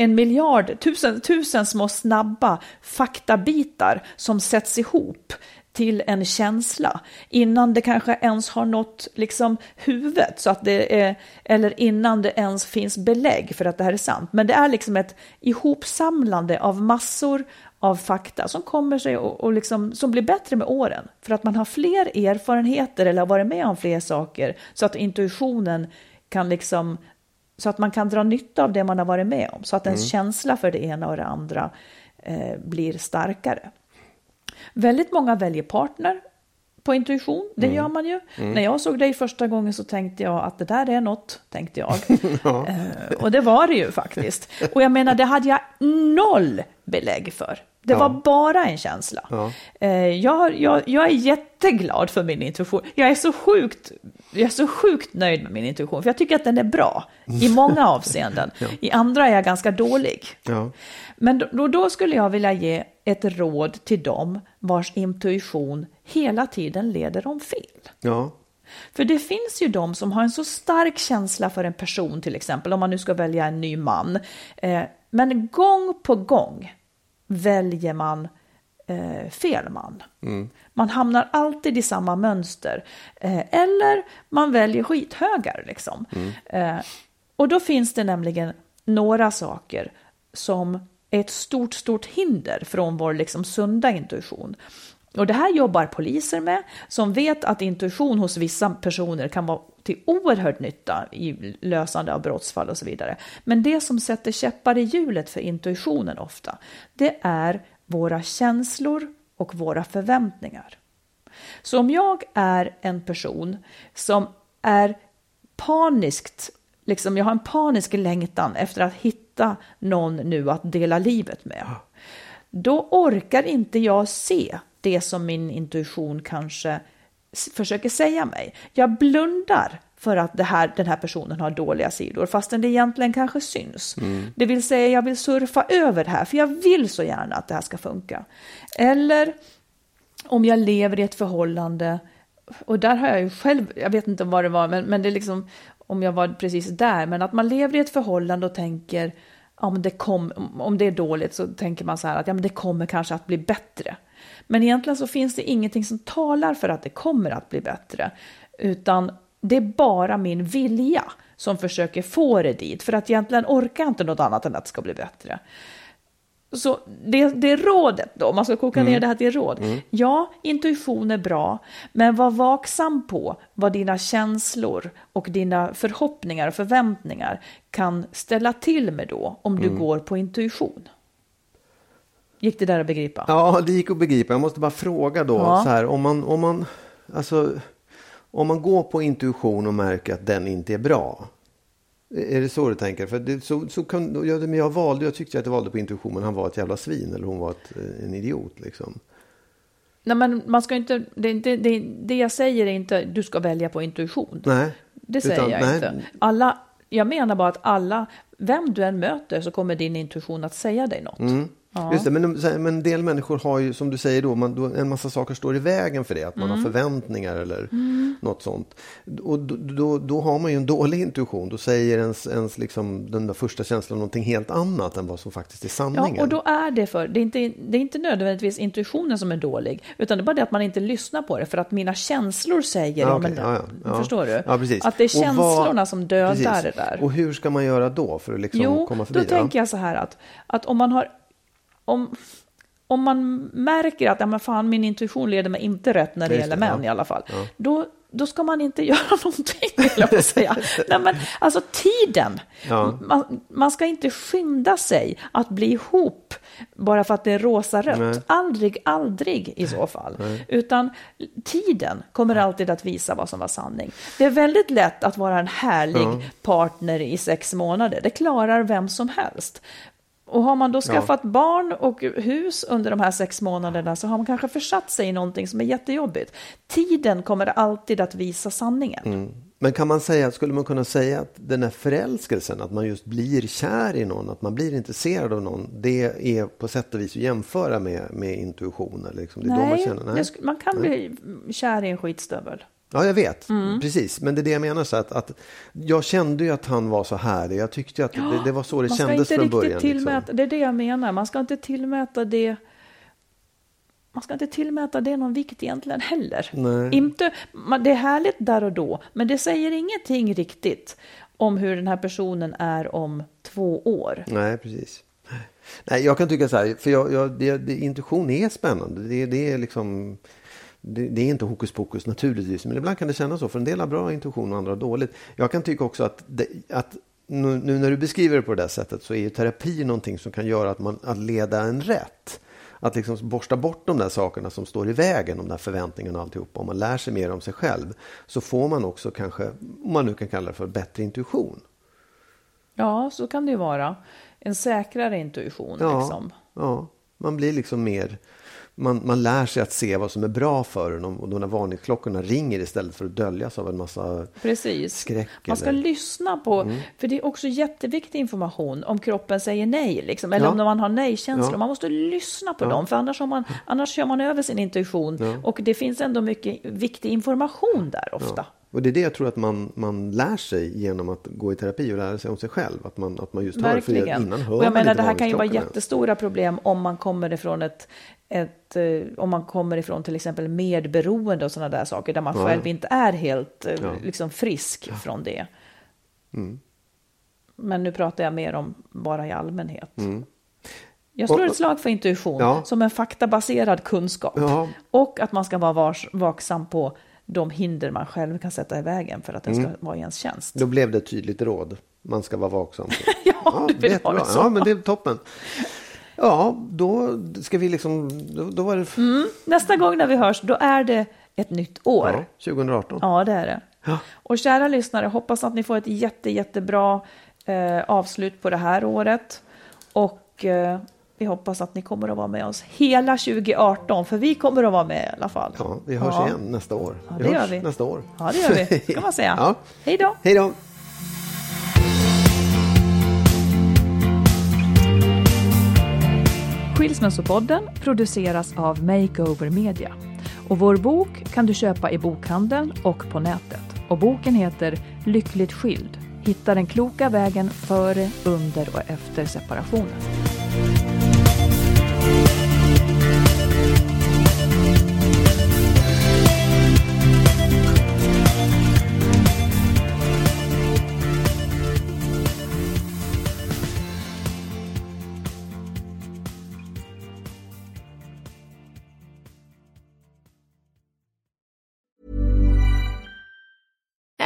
en miljard, tusen, tusen små snabba faktabitar som sätts ihop till en känsla innan det kanske ens har nått liksom huvudet så att det är, eller innan det ens finns belägg för att det här är sant. Men det är liksom ett ihopsamlande av massor av fakta som kommer sig och, och liksom, som blir bättre med åren för att man har fler erfarenheter eller har varit med om fler saker så att intuitionen kan liksom så att man kan dra nytta av det man har varit med om så att ens känsla för det ena och det andra eh, blir starkare. Väldigt många väljer partner på intuition, det gör man ju. När jag såg dig första gången så tänkte jag att det där är något, tänkte jag. (laughs) eh, och det var det ju faktiskt. Och jag menar, det hade jag noll belägg för. Det var bara en känsla.
Ja.
Eh, jag, jag, jag är jätteglad för min intuition. Jag är, så sjukt, jag är så sjukt nöjd med min intuition, för jag tycker att den är bra i (laughs) många avseenden. I andra är jag ganska dålig.
Ja.
Men då- då, skulle jag vilja ge ett råd till dem vars intuition hela tiden leder dem fel.
Ja.
För det finns ju de som har en så stark känsla för en person till exempel, om man nu ska välja en ny man. Eh, men gång på gång väljer man eh, fel man. Man hamnar alltid i samma mönster. Eh, eller man väljer skithögar liksom. Eh, och då finns det nämligen några saker som är ett stort, stort hinder från vår liksom sunda intuition. Och det här jobbar poliser med som vet att intuition hos vissa personer kan vara till oerhörd nytta i lösande av brottsfall och så vidare. Men det som sätter käppar i hjulet för intuitionen ofta, det är våra känslor och våra förväntningar. Så om jag är en person som är paniskt, liksom jag har en panisk längtan efter att hitta någon nu att dela livet med, då orkar inte jag se det som min intuition kanske försöker säga mig. Jag blundar för att det här, den här personen har dåliga sidor, fastän det egentligen kanske syns. Mm. Det vill säga, jag vill surfa över det här, för jag vill så gärna att det här ska funka. Eller om jag lever i ett förhållande, och där har jag ju själv, jag vet inte vad det var, men, men det är liksom, om jag var precis där, men att man lever i ett förhållande och tänker, ja, men det kom, om det är dåligt så tänker man så här att ja, men det kommer kanske att bli bättre. Men egentligen så finns det ingenting som talar för att det kommer att bli bättre, utan det är bara min vilja som försöker få det dit, för att egentligen orkar jag inte något annat än att det ska bli bättre. Så det, det rådet då, om man ska koka mm. ner det här till råd. Mm. Ja, intuition är bra, men var vaksam på vad dina känslor och dina förhoppningar och förväntningar kan ställa till med då, om du mm. går på intuition. Gick det där att begripa?
Ja, det gick att begripa. Jag måste bara fråga då, ja. så här, om man, om man, alltså, om man går på intuition och märker att den inte är bra, är det så du tänker? För det, så, så kan, jag, men jag valde, jag tyckte att jag valde på intuition, men han var ett jävla svin eller hon var ett, eh, en idiot liksom.
Nej, men man ska inte, det, det, det, det jag säger är inte du ska välja på intuition.
Nej.
Det säger utan, jag nej. inte. Alla, jag menar bara att alla, vem du än möter så kommer din intuition att säga dig något.
Mm. Ja. Just det, men, men en del människor har ju, som du säger då, man, då, en massa saker står i vägen för det. Att man mm. har förväntningar eller mm. något sånt. Och då, då, då, har man ju en dålig intuition. Då säger ens, ens liksom, den där första känslan någonting helt annat än vad som faktiskt är sanningen.
Ja, och då är det för, det är, inte, det är inte nödvändigtvis intuitionen som är dålig. Utan det är bara det att man inte lyssnar på det. För att mina känslor säger, ja, okay, ja, ja, Förstår du? Att det är känslorna vad, som dödar precis. det där.
Och hur ska man göra då för att liksom
jo,
komma förbi
det? Jo, då tänker jag så här att, att om man har om, om man märker att ja, men fan, min intuition leder mig inte rätt när det gäller män ja. i alla fall, ja. då, då ska man inte (laughs) göra någonting, vill jag säga. Nej, men, alltså tiden. Ja. Man, man, ska inte skynda sig att bli ihop bara för att det är rosa-rött. Nej. Aldrig, aldrig i så fall. Nej. Utan tiden kommer alltid att visa vad som var sanning. Det är väldigt lätt att vara en härlig ja. partner i sex månader. Det klarar vem som helst. Och har man då skaffat ja. barn och hus under de här sex månaderna så har man kanske försatt sig i någonting som är jättejobbigt. Tiden kommer alltid att visa sanningen. Mm.
Men kan man säga, skulle man kunna säga att den här förälskelsen, att man just blir kär i någon, att man blir intresserad av någon, det är på sätt och vis att jämföra med, med intuition? Eller liksom, det
nej,
man, känner,
nej. man kan nej. bli kär i en skitstövel.
Ja, jag vet. Mm. Precis. Men det är det jag menar. Så att, att, jag kände ju att han var så härlig. Jag tyckte att det, det var så det kändes från början.
Tillmäta, liksom. Det är det jag menar. Man ska inte tillmäta det man ska inte tillmäta det någon vikt egentligen heller. Nej. Inte, det är härligt där och då, men det säger ingenting riktigt om hur den här personen är om två år.
Nej, precis. Nej, jag kan tycka så här, för jag, jag, det, det, intuition är spännande. Det, det är liksom det, det, är inte hokus pokus naturligtvis, men ibland kan det kännas så. För en del har bra intuition och andra har dåligt. Jag kan tycka också att, det, att nu, nu, när du beskriver det på det där sättet så är ju terapi någonting som kan göra att man att leda en rätt. Att liksom borsta bort de där sakerna som står i vägen, de där förväntningarna och alltihop. Om man lär sig mer om sig själv så får man också kanske, om man nu kan kalla det för bättre intuition.
Ja, så kan det ju vara. En säkrare intuition.
Ja,
liksom.
ja man blir liksom mer man, man lär sig att se vad som är bra för en och de där varningsklockorna ringer istället för att döljas av en massa
Precis.
skräck.
Man ska eller... lyssna på, mm. för det är också jätteviktig information om kroppen säger nej, liksom, eller ja. om man har nej-känslor. Ja. Man måste lyssna på ja. dem, för annars, man, annars kör man över sin intuition. Och det finns ändå mycket viktig information där ofta.
Och det är det jag tror att man, man lär sig genom att gå i terapi och lära sig om sig själv. Att man, att man just
Verkligen. hör, för innan hör och jag menar, det här kan ju vara jättestora problem om man kommer ifrån ett, ett eh, om man kommer ifrån till exempel medberoende och sådana där saker där man ja. själv inte är helt eh, ja. liksom frisk ja. från det. Mm. Men nu pratar jag mer om bara i allmänhet. Mm. Jag slår ett slag för intuition
Ja.
som en faktabaserad kunskap.
Ja.
Och att man ska vara vars, vaksam på de hinder man själv kan sätta i vägen för att den ska
Mm.
vara i ens tjänst.
Då blev det ett tydligt råd. Man ska vara vaksam. (laughs) på.
Ja, du vill ha det så.
Ja, men det är toppen. Ja, då ska vi liksom... Då, då var det
Mm. Nästa gång när vi hörs, då är det ett nytt år.
ja, 2018.
Ja, det är det. Och kära lyssnare, hoppas att ni får ett jätte, jättebra eh, avslut på det här året. Och eh, vi hoppas att ni kommer att vara med oss hela 2018, för vi kommer att vara med i alla fall.
Ja, vi hörs
Ja.
igen nästa år.
Ja,
vi
det
hörs
gör vi.
nästa år.
Ja, det gör vi, (laughs) kan man säga.
Ja.
Hej då!
Hej då!
Skilsmässopodden produceras av Makeover Media. Och vår bok kan du köpa i bokhandeln och på nätet. Och boken heter Lyckligt skild. Hitta den kloka vägen före, under och efter separationen.